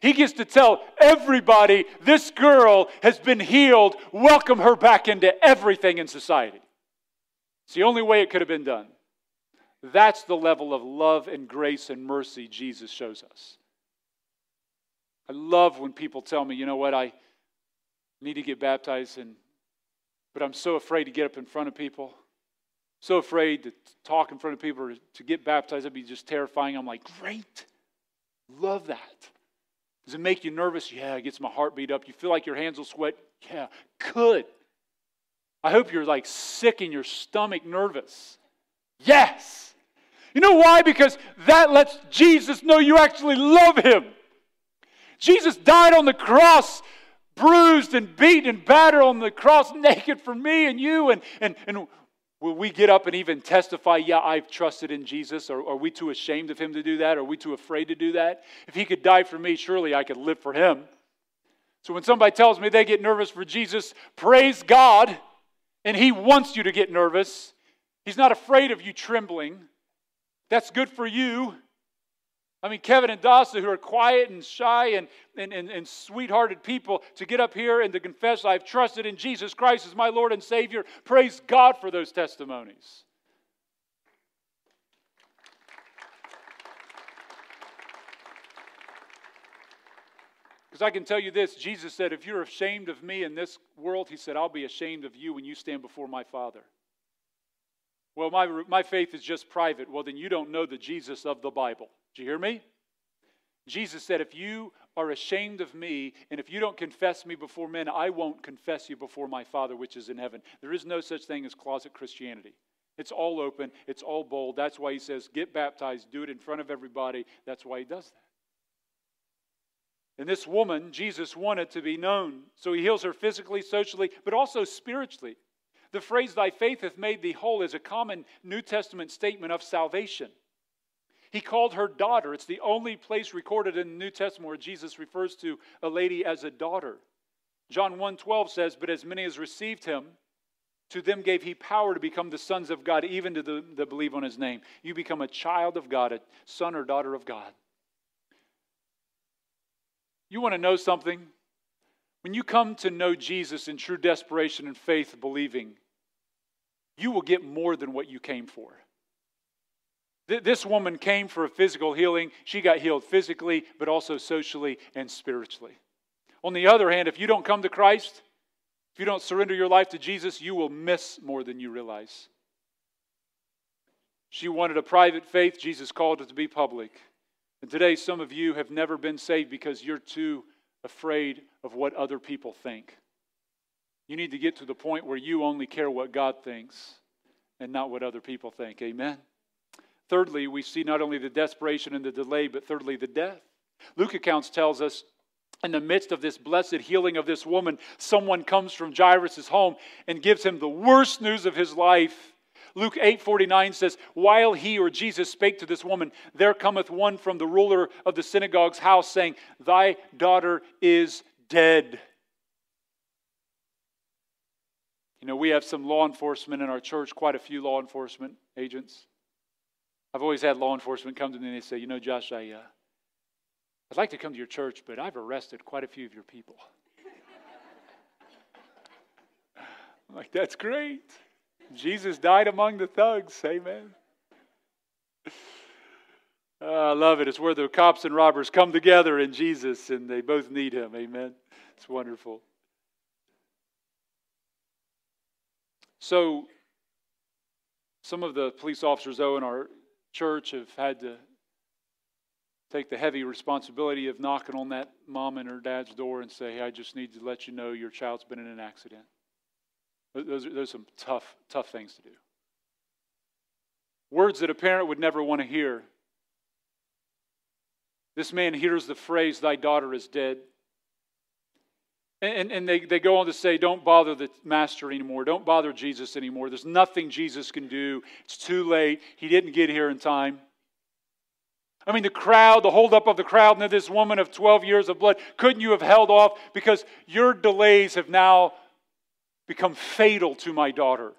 he gets to tell everybody this girl has been healed. Welcome her back into everything in society. It's the only way it could have been done. That's the level of love and grace and mercy Jesus shows us. I love when people tell me, you know what, I need to get baptized, and, but I'm so afraid to get up in front of people. So afraid to talk in front of people or to get baptized. That'd be just terrifying. I'm like, great. Love that. Does it make you nervous? Yeah, it gets my heart beat up. You feel like your hands will sweat? Yeah, could. I hope you're like sick in your stomach, nervous. Yes. You know why? Because that lets Jesus know you actually love him. Jesus died on the cross, bruised and beaten and battered on the cross, naked for me and you. And, and, and will we get up and even testify, yeah, I've trusted in Jesus? Or are we too ashamed of him to do that? Are we too afraid to do that? If he could die for me, surely I could live for him. So when somebody tells me they get nervous for Jesus, praise God. And He wants you to get nervous. He's not afraid of you trembling. That's good for you. I mean, Kevin and Dasa, who are quiet and shy and, and, and, and sweethearted people, to get up here and to confess, I've trusted in Jesus Christ as my Lord and Savior. Praise God for those testimonies. Because I can tell you this Jesus said, if you're ashamed of me in this world, he said, I'll be ashamed of you when you stand before my Father. Well, my, my faith is just private. Well, then you don't know the Jesus of the Bible. Do you hear me? Jesus said, if you are ashamed of me and if you don't confess me before men, I won't confess you before my Father which is in heaven. There is no such thing as closet Christianity. It's all open, it's all bold. That's why he says, get baptized, do it in front of everybody. That's why he does that. And this woman, Jesus wanted to be known. So he heals her physically, socially, but also spiritually. The phrase, thy faith hath made thee whole, is a common New Testament statement of salvation. He called her daughter. It's the only place recorded in the New Testament where Jesus refers to a lady as a daughter. John 1:12 says, "But as many as received him, to them gave he power to become the sons of God, even to the that believe on his name." You become a child of God, a son or daughter of God. You want to know something? When you come to know Jesus in true desperation and faith, believing, you will get more than what you came for. This woman came for a physical healing. She got healed physically, but also socially and spiritually. On the other hand, if you don't come to Christ, if you don't surrender your life to Jesus, you will miss more than you realize. She wanted a private faith, Jesus called it to be public. And today, some of you have never been saved because you're too afraid of what other people think. You need to get to the point where you only care what God thinks and not what other people think. Amen. Thirdly, we see not only the desperation and the delay, but thirdly, the death. Luke accounts tells us in the midst of this blessed healing of this woman, someone comes from Jairus' home and gives him the worst news of his life. Luke 8:49 says, "While he or Jesus spake to this woman, there cometh one from the ruler of the synagogue's house saying, Thy daughter is dead." You know, we have some law enforcement in our church, quite a few law enforcement agents. I've always had law enforcement come to me and they say, You know, Josh, I, uh, I'd like to come to your church, but I've arrested quite a few of your people. [laughs] I'm like, That's great. Jesus died among the thugs. Amen. Uh, [laughs] I love it. It's where the cops and robbers come together in Jesus and they both need him. Amen. It's wonderful. So, some of the police officers, though, in our church have had to take the heavy responsibility of knocking on that mom and her dad's door and say, hey, I just need to let you know your child's been in an accident. Those are, those are some tough, tough things to do. Words that a parent would never want to hear. This man hears the phrase, Thy daughter is dead. And, and they, they go on to say, Don't bother the master anymore. Don't bother Jesus anymore. There's nothing Jesus can do. It's too late. He didn't get here in time. I mean, the crowd, the holdup of the crowd, and this woman of 12 years of blood, couldn't you have held off? Because your delays have now become fatal to my daughter.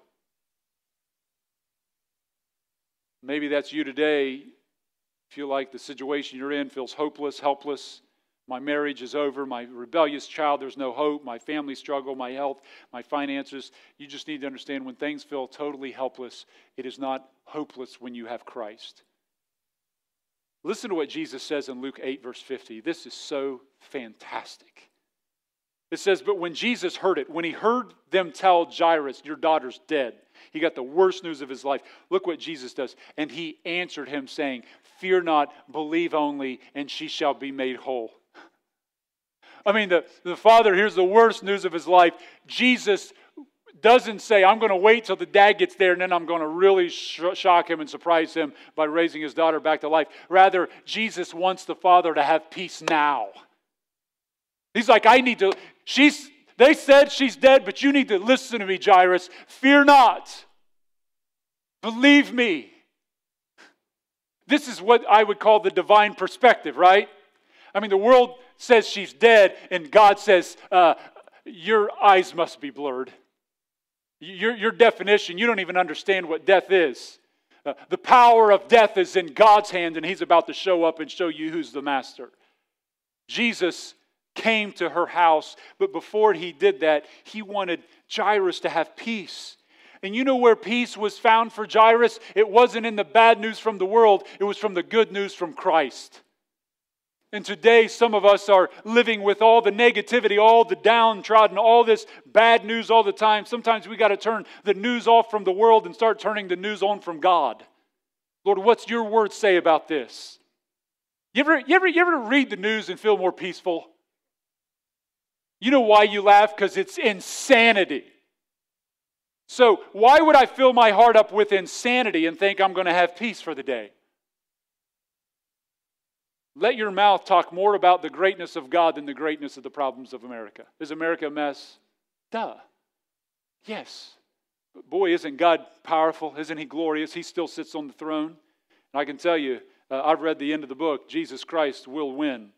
Maybe that's you today. Feel like the situation you're in feels hopeless, helpless. My marriage is over. My rebellious child, there's no hope. My family struggle, my health, my finances. You just need to understand when things feel totally helpless, it is not hopeless when you have Christ. Listen to what Jesus says in Luke 8, verse 50. This is so fantastic. It says, But when Jesus heard it, when he heard them tell Jairus, Your daughter's dead, he got the worst news of his life. Look what Jesus does. And he answered him, saying, Fear not, believe only, and she shall be made whole. I mean, the, the father hears the worst news of his life. Jesus doesn't say, I'm going to wait till the dad gets there and then I'm going to really sh- shock him and surprise him by raising his daughter back to life. Rather, Jesus wants the father to have peace now. He's like, I need to, she's, they said she's dead, but you need to listen to me, Jairus. Fear not. Believe me. This is what I would call the divine perspective, right? I mean, the world says she's dead, and God says, uh, Your eyes must be blurred. Your, your definition, you don't even understand what death is. Uh, the power of death is in God's hand, and He's about to show up and show you who's the master. Jesus came to her house, but before he did that, he wanted Jairus to have peace. And you know where peace was found for Jairus? It wasn't in the bad news from the world, it was from the good news from Christ. And today, some of us are living with all the negativity, all the downtrodden, all this bad news all the time. Sometimes we got to turn the news off from the world and start turning the news on from God. Lord, what's your word say about this? You ever, you ever, you ever read the news and feel more peaceful? You know why you laugh? Because it's insanity. So, why would I fill my heart up with insanity and think I'm going to have peace for the day? Let your mouth talk more about the greatness of God than the greatness of the problems of America. Is America a mess? Duh. Yes. But boy, isn't God powerful? Isn't He glorious? He still sits on the throne. And I can tell you, uh, I've read the end of the book. Jesus Christ will win.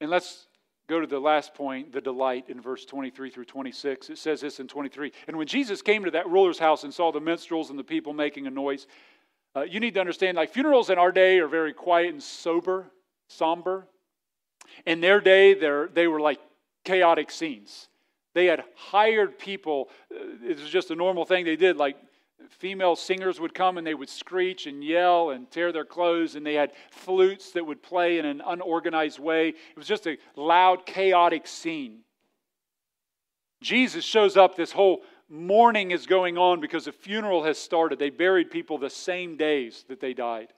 And let's go to the last point, the delight in verse 23 through 26. It says this in 23. And when Jesus came to that ruler's house and saw the minstrels and the people making a noise, uh, you need to understand, like funerals in our day are very quiet and sober, somber. In their day, they were like chaotic scenes. They had hired people. Uh, it was just a normal thing they did. Like female singers would come and they would screech and yell and tear their clothes, and they had flutes that would play in an unorganized way. It was just a loud, chaotic scene. Jesus shows up this whole mourning is going on because a funeral has started. They buried people the same days that they died.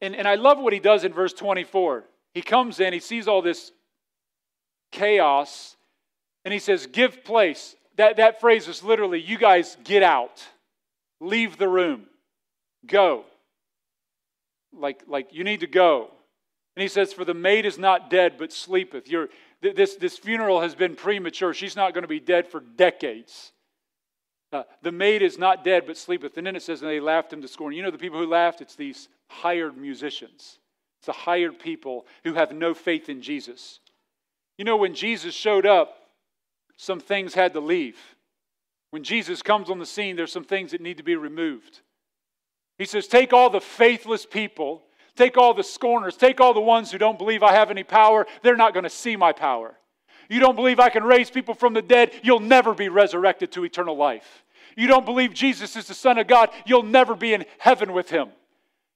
And, and I love what he does in verse 24. He comes in, he sees all this chaos, and he says, Give place. That, that phrase is literally, you guys get out, leave the room, go. Like, like you need to go. And he says, For the maid is not dead, but sleepeth. You're, this, this funeral has been premature. She's not going to be dead for decades. Uh, the maid is not dead, but sleepeth. And then it says, and they laughed him to scorn. You know the people who laughed? It's these hired musicians. It's the hired people who have no faith in Jesus. You know, when Jesus showed up, some things had to leave. When Jesus comes on the scene, there's some things that need to be removed. He says, Take all the faithless people Take all the scorners, take all the ones who don't believe I have any power, they're not going to see my power. You don't believe I can raise people from the dead, you'll never be resurrected to eternal life. You don't believe Jesus is the Son of God, you'll never be in heaven with him.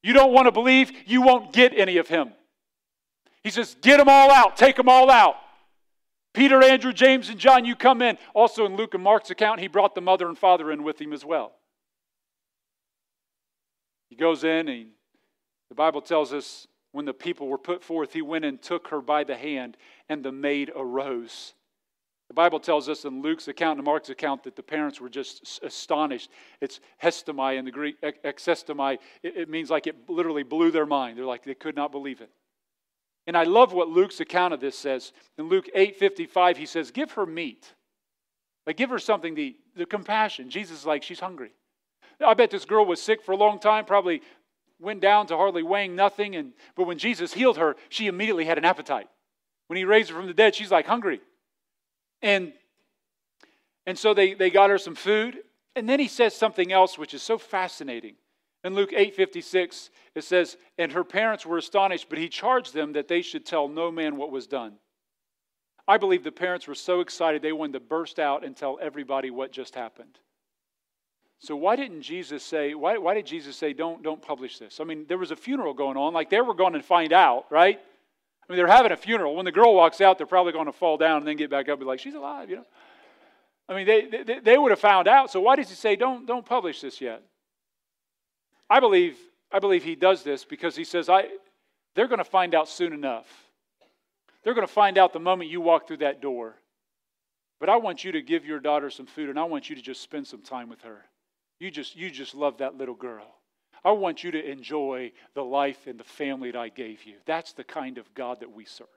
You don't want to believe, you won't get any of him. He says, Get them all out, take them all out. Peter, Andrew, James, and John, you come in. Also, in Luke and Mark's account, he brought the mother and father in with him as well. He goes in and the Bible tells us when the people were put forth, he went and took her by the hand, and the maid arose. The Bible tells us in Luke's account and Mark's account that the parents were just astonished. It's hestomai in the Greek, exestomai. It, it means like it literally blew their mind. They're like, they could not believe it. And I love what Luke's account of this says. In Luke 8:55, he says, Give her meat. Like give her something to eat. The compassion. Jesus is like, she's hungry. I bet this girl was sick for a long time, probably went down to hardly weighing nothing. And, but when Jesus healed her, she immediately had an appetite. When he raised her from the dead, she's like hungry. And, and so they, they got her some food. And then he says something else which is so fascinating. In Luke 8:56, it says, "And her parents were astonished, but he charged them that they should tell no man what was done." I believe the parents were so excited they wanted to burst out and tell everybody what just happened. So why didn't Jesus say, why, why did Jesus say, don't, don't publish this? I mean, there was a funeral going on, like they were going to find out, right? I mean, they're having a funeral. When the girl walks out, they're probably going to fall down and then get back up and be like, she's alive, you know? I mean, they, they, they would have found out. So why does he say, don't, don't publish this yet? I believe, I believe he does this because he says, I, they're going to find out soon enough. They're going to find out the moment you walk through that door. But I want you to give your daughter some food and I want you to just spend some time with her. You just, you just love that little girl. I want you to enjoy the life and the family that I gave you. That's the kind of God that we serve.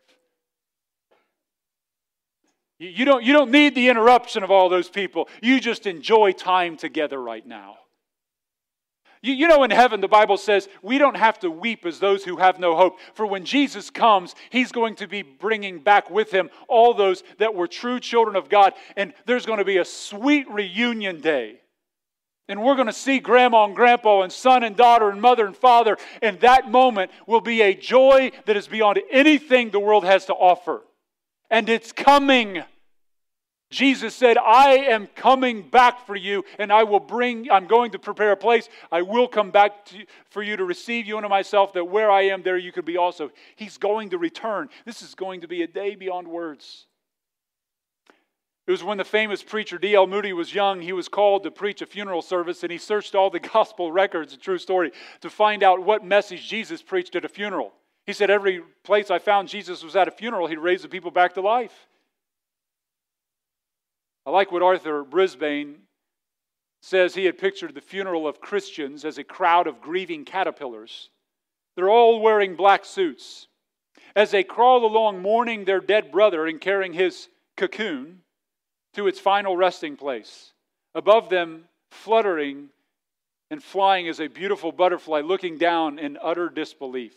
You, you, don't, you don't need the interruption of all those people. You just enjoy time together right now. You, you know, in heaven, the Bible says we don't have to weep as those who have no hope. For when Jesus comes, he's going to be bringing back with him all those that were true children of God. And there's going to be a sweet reunion day And we're going to see grandma and grandpa and son and daughter and mother and father. And that moment will be a joy that is beyond anything the world has to offer. And it's coming. Jesus said, I am coming back for you, and I will bring, I'm going to prepare a place. I will come back to, for you to receive you into myself, that where I am, there you could be also. He's going to return. This is going to be a day beyond words. It was when the famous preacher D.L. Moody was young, he was called to preach a funeral service, and he searched all the [laughs] gospel records, a true story, to find out what message Jesus preached at a funeral. He said, Every place I found Jesus was at a funeral, he raised the people back to life. I like what Arthur Brisbane says he had pictured the funeral of Christians as a crowd of grieving caterpillars. They're all wearing black suits. As they crawl along mourning their dead brother and carrying his cocoon to its final resting place, above them, fluttering and flying is a beautiful butterfly looking down in utter disbelief.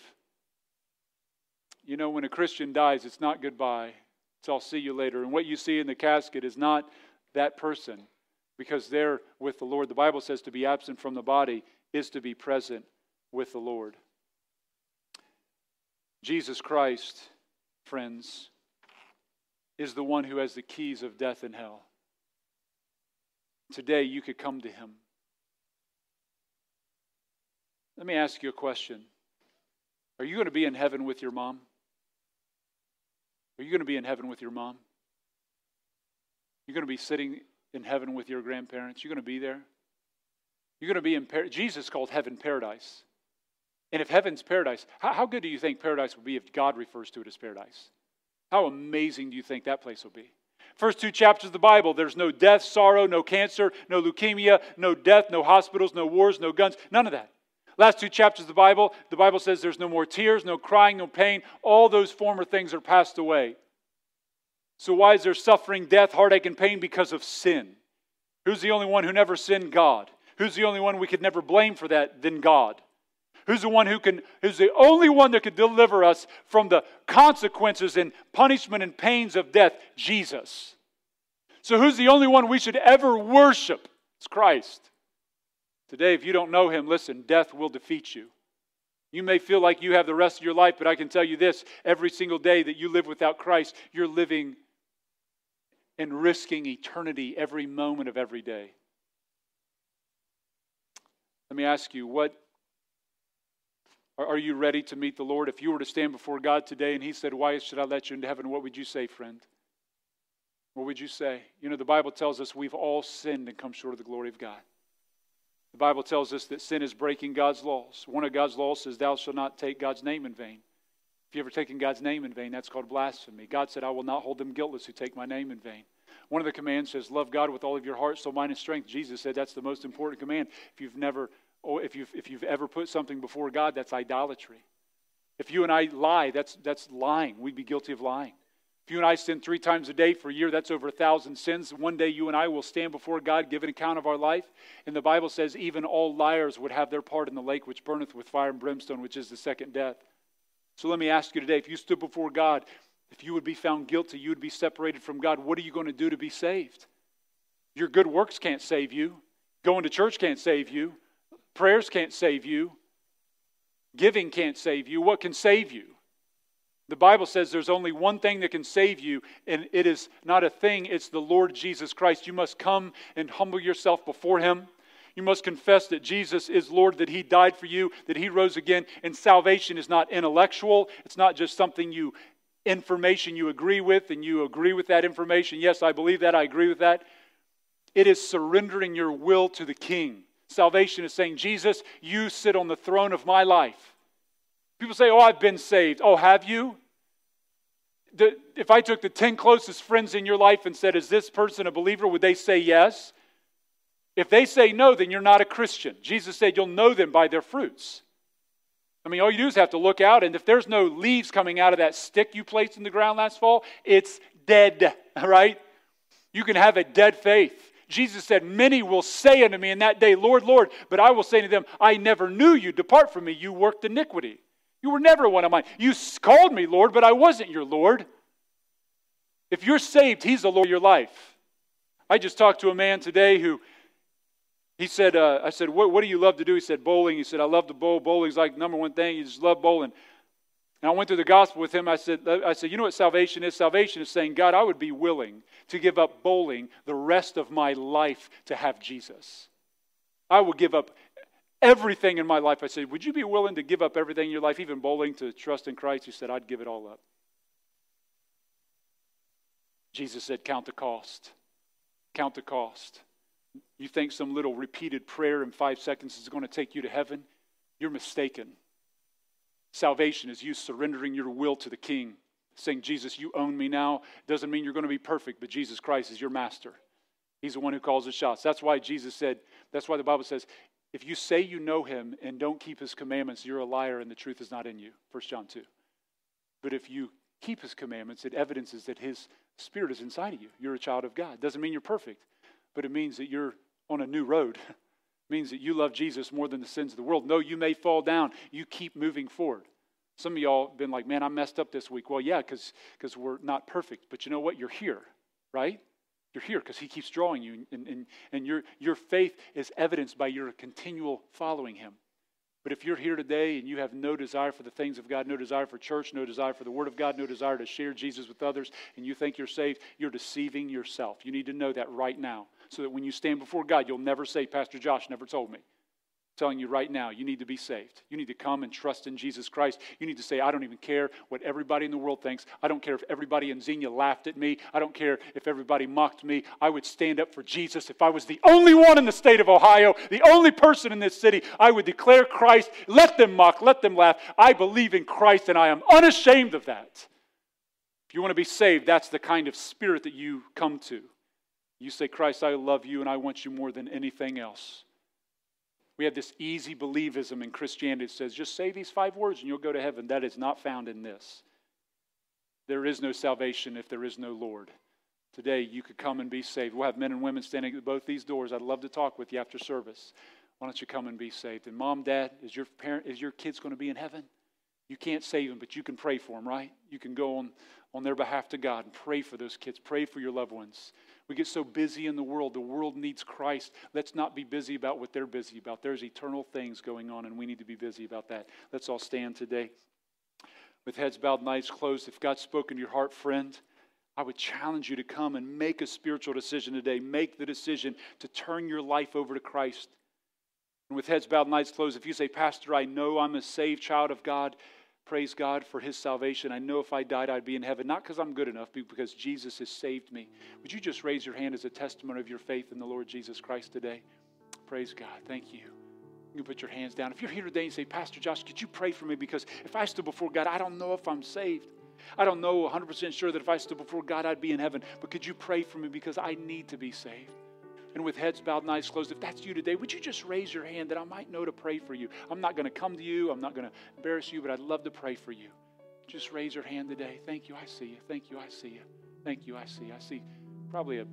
You know, when a Christian dies, it's not goodbye, it's I'll see you later. And what you see in the casket is not that person because they're with the Lord. The Bible says to be absent from the body is to be present with the Lord. Jesus Christ, friends, is the one who has the keys of death and hell. Today, you could come to him. Let me ask you a question Are you going to be in heaven with your mom? Are you going to be in heaven with your mom? You're going to be sitting in heaven with your grandparents. You're going to be there. You're going to be in paradise. Jesus called heaven paradise. And if heaven's paradise, how, how good do you think paradise would be if God refers to it as paradise? How amazing do you think that place will be? First two chapters of the Bible, there's no death, sorrow, no cancer, no leukemia, no death, no hospitals, no wars, no guns, none of that. Last two chapters of the Bible, the Bible says there's no more tears, no crying, no pain. All those former things are passed away. So, why is there suffering, death, heartache, and pain? Because of sin. Who's the only one who never sinned? God. Who's the only one we could never blame for that than God? Who's the one who can, who's the only one that could deliver us from the consequences and punishment and pains of death? Jesus. So, who's the only one we should ever worship? It's Christ. Today, if you don't know him, listen, death will defeat you. You may feel like you have the rest of your life, but I can tell you this every single day that you live without Christ, you're living and risking eternity every moment of every day. Let me ask you, what are you ready to meet the Lord? If you were to stand before God today and He said, Why should I let you into heaven? What would you say, friend? What would you say? You know, the Bible tells us we've all sinned and come short of the glory of God. The Bible tells us that sin is breaking God's laws. One of God's laws says, Thou shalt not take God's name in vain. If you've ever taken God's name in vain, that's called blasphemy. God said, I will not hold them guiltless who take my name in vain. One of the commands says, Love God with all of your heart, soul, mind, and strength. Jesus said that's the most important command. If you've never, if you've, if you've ever put something before God, that's idolatry. If you and I lie, that's, that's lying. We'd be guilty of lying. If you and I sin three times a day for a year, that's over a thousand sins. One day you and I will stand before God, give an account of our life. And the Bible says, even all liars would have their part in the lake which burneth with fire and brimstone, which is the second death. So let me ask you today if you stood before God, if you would be found guilty, you would be separated from God. What are you going to do to be saved? Your good works can't save you. Going to church can't save you. Prayers can't save you. Giving can't save you. What can save you? The Bible says there's only one thing that can save you, and it is not a thing, it's the Lord Jesus Christ. You must come and humble yourself before Him. You must confess that Jesus is Lord, that He died for you, that He rose again. And salvation is not intellectual, it's not just something you, information you agree with, and you agree with that information. Yes, I believe that, I agree with that. It is surrendering your will to the King. Salvation is saying, Jesus, you sit on the throne of my life. People say, Oh, I've been saved. Oh, have you? The, if I took the 10 closest friends in your life and said, Is this person a believer? Would they say yes? If they say no, then you're not a Christian. Jesus said, You'll know them by their fruits. I mean, all you do is have to look out, and if there's no leaves coming out of that stick you placed in the ground last fall, it's dead, [laughs] right? You can have a dead faith. Jesus said, Many will say unto me in that day, Lord, Lord, but I will say to them, I never knew you. Depart from me, you worked iniquity. You were never one of mine. You called me Lord, but I wasn't your Lord. If you're saved, He's the Lord of your life. I just talked to a man today who He said, uh, I said, what, what do you love to do? He said, bowling. He said, I love to bowl. Bowling's like number one thing. You just love bowling. And I went through the gospel with him. I said, I said, you know what salvation is? Salvation is saying, God, I would be willing to give up bowling the rest of my life to have Jesus. I would give up everything in my life. I said, Would you be willing to give up everything in your life, even bowling, to trust in Christ? He said, I'd give it all up. Jesus said, Count the cost. Count the cost. You think some little repeated prayer in five seconds is going to take you to heaven? You're mistaken. Salvation is you surrendering your will to the King, saying, Jesus, you own me now. Doesn't mean you're going to be perfect, but Jesus Christ is your master. He's the one who calls the shots. That's why Jesus said, that's why the Bible says, if you say you know him and don't keep his commandments, you're a liar and the truth is not in you. 1 John 2. But if you keep his commandments, it evidences that his spirit is inside of you. You're a child of God. Doesn't mean you're perfect, but it means that you're on a new road. [laughs] means that you love Jesus more than the sins of the world. No, you may fall down. You keep moving forward. Some of y'all have been like, man, I messed up this week. Well, yeah, because we're not perfect. But you know what? You're here, right? You're here because he keeps drawing you, and, and, and your, your faith is evidenced by your continual following him. But if you're here today and you have no desire for the things of God, no desire for church, no desire for the Word of God, no desire to share Jesus with others, and you think you're saved, you're deceiving yourself. You need to know that right now so that when you stand before God, you'll never say, Pastor Josh never told me telling you right now, you need to be saved. You need to come and trust in Jesus Christ. You need to say, I don't even care what everybody in the world thinks. I don't care if everybody in Xenia laughed at me. I don't care if everybody mocked me. I would stand up for Jesus. If I was the only one in the state of Ohio, the only person in this city, I would declare Christ. Let them mock, let them laugh. I believe in Christ and I am unashamed of that. If you want to be saved, that's the kind of spirit that you come to. You say, Christ, I love you and I want you more than anything else. We have this easy believism in Christianity that says, just say these five words and you'll go to heaven. That is not found in this. There is no salvation if there is no Lord. Today, you could come and be saved. We'll have men and women standing at both these doors. I'd love to talk with you after service. Why don't you come and be saved? And mom, dad, is your parent, is your kids going to be in heaven? You can't save them, but you can pray for them, right? You can go on, on their behalf to God and pray for those kids. Pray for your loved ones. We get so busy in the world. The world needs Christ. Let's not be busy about what they're busy about. There's eternal things going on, and we need to be busy about that. Let's all stand today with heads bowed and eyes closed. If God's spoken to your heart, friend, I would challenge you to come and make a spiritual decision today. Make the decision to turn your life over to Christ. And with heads bowed and eyes closed, if you say, Pastor, I know I'm a saved child of God, praise God for his salvation. I know if I died, I'd be in heaven, not because I'm good enough, but because Jesus has saved me. Would you just raise your hand as a testimony of your faith in the Lord Jesus Christ today? Praise God. Thank you. You can put your hands down. If you're here today and say, Pastor Josh, could you pray for me? Because if I stood before God, I don't know if I'm saved. I don't know 100% sure that if I stood before God, I'd be in heaven. But could you pray for me because I need to be saved? And with heads bowed and eyes closed, if that's you today, would you just raise your hand that I might know to pray for you? I'm not going to come to you, I'm not going to embarrass you, but I'd love to pray for you. Just raise your hand today. Thank you, I see you. Thank you, I see you. Thank you, I see. You. I see probably a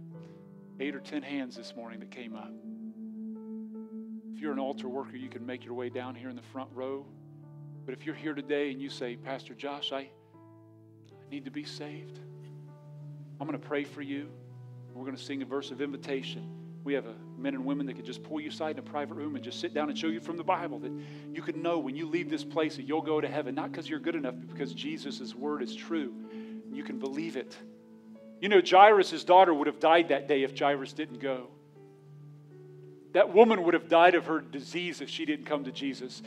eight or ten hands this morning that came up. If you're an altar worker, you can make your way down here in the front row. But if you're here today and you say, Pastor Josh, I, I need to be saved, I'm going to pray for you. We're going to sing a verse of invitation. We have a, men and women that could just pull you aside in a private room and just sit down and show you from the Bible that you can know when you leave this place that you'll go to heaven, not because you're good enough, but because Jesus' word is true. And you can believe it. You know, Jairus' daughter would have died that day if Jairus didn't go. That woman would have died of her disease if she didn't come to Jesus.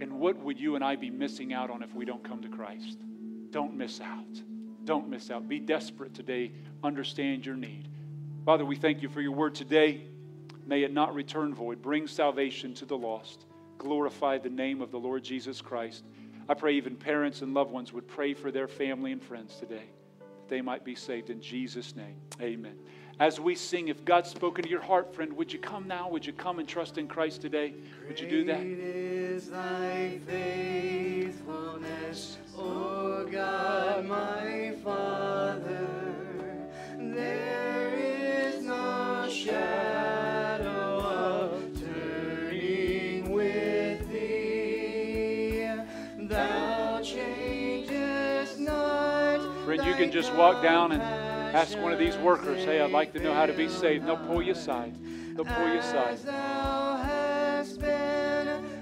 And what would you and I be missing out on if we don't come to Christ? Don't miss out. Don't miss out. Be desperate today. Understand your need. Father, we thank you for your word today. May it not return void. Bring salvation to the lost. Glorify the name of the Lord Jesus Christ. I pray even parents and loved ones would pray for their family and friends today, that they might be saved in Jesus' name. Amen. As we sing, if God's spoken to your heart, friend, would you come now? Would you come and trust in Christ today? Would you do that? Thy faithfulness, O God, my Father. There Friend, you can just walk down and ask one of these workers, hey, I'd like to know how to be saved. They'll pull you aside. They'll pull you aside. As thou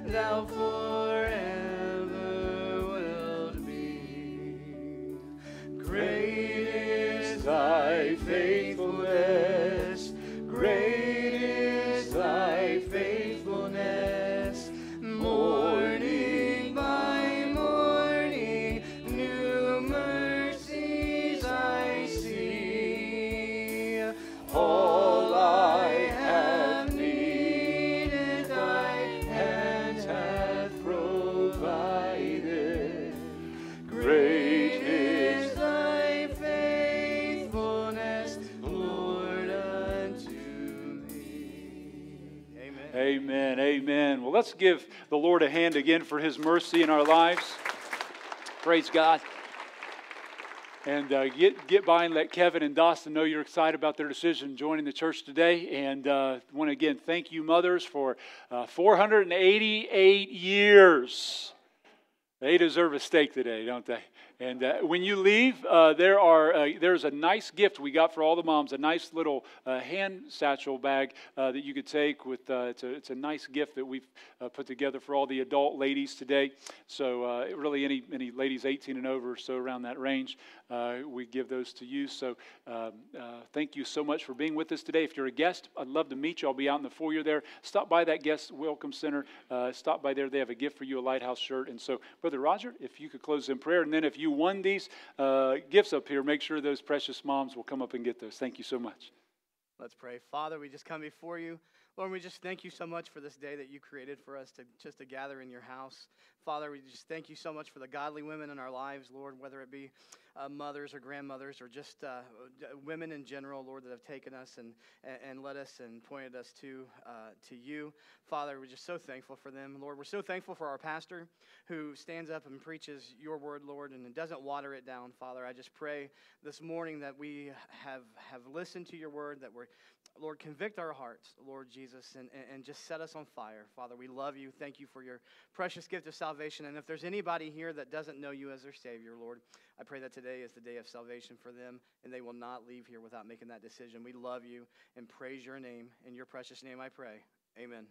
thou forever wilt be. Great let's give the Lord a hand again for his mercy in our lives. Praise God. And uh, get, get by and let Kevin and Dawson know you're excited about their decision joining the church today. And uh, want to again thank you, mothers, for uh, 488 years. They deserve a steak today, don't they? And uh, when you leave, uh, there are uh, there's a nice gift we got for all the moms, a nice little uh, hand satchel bag uh, that you could take with. Uh, it's, a, it's a nice gift that we've put together for all the adult ladies today. So really, any any ladies 18 and over, or so around that range, uh, we give those to you. So um, uh, thank you so much for being with us today. If you're a guest, I'd love to meet you. I'll be out in the foyer there. Stop by that guest welcome center. Uh, stop by there. They have a gift for you, a lighthouse shirt. And so, Brother Roger, if you could close in prayer, and then if you won these uh, gifts up here, make sure those precious moms will come up and get those. Thank you so much. Let's pray. Father, we just come before you. Lord, we just thank you so much for this day that you created for us to just to gather in your house. Father, we just thank you so much for the godly women in our lives, Lord, whether it be uh, mothers or grandmothers or just uh, women in general, Lord, that have taken us and, and, led us and pointed us to, uh, to you. Father, we're just so thankful for them. Lord, we're so thankful for our pastor who stands up and preaches your word, Lord, and doesn't water it down, Father. I just pray this morning that we have, have listened to your word, that we're Lord, convict our hearts, Lord Jesus, and, and, just set us on fire. Father, we love you. Thank you for your precious gift of salvation. And if there's anybody here that doesn't know you as their Savior, Lord, I pray that today is the day of salvation for them, and they will not leave here without making that decision. We love you and praise your name. In your precious name I pray. Amen.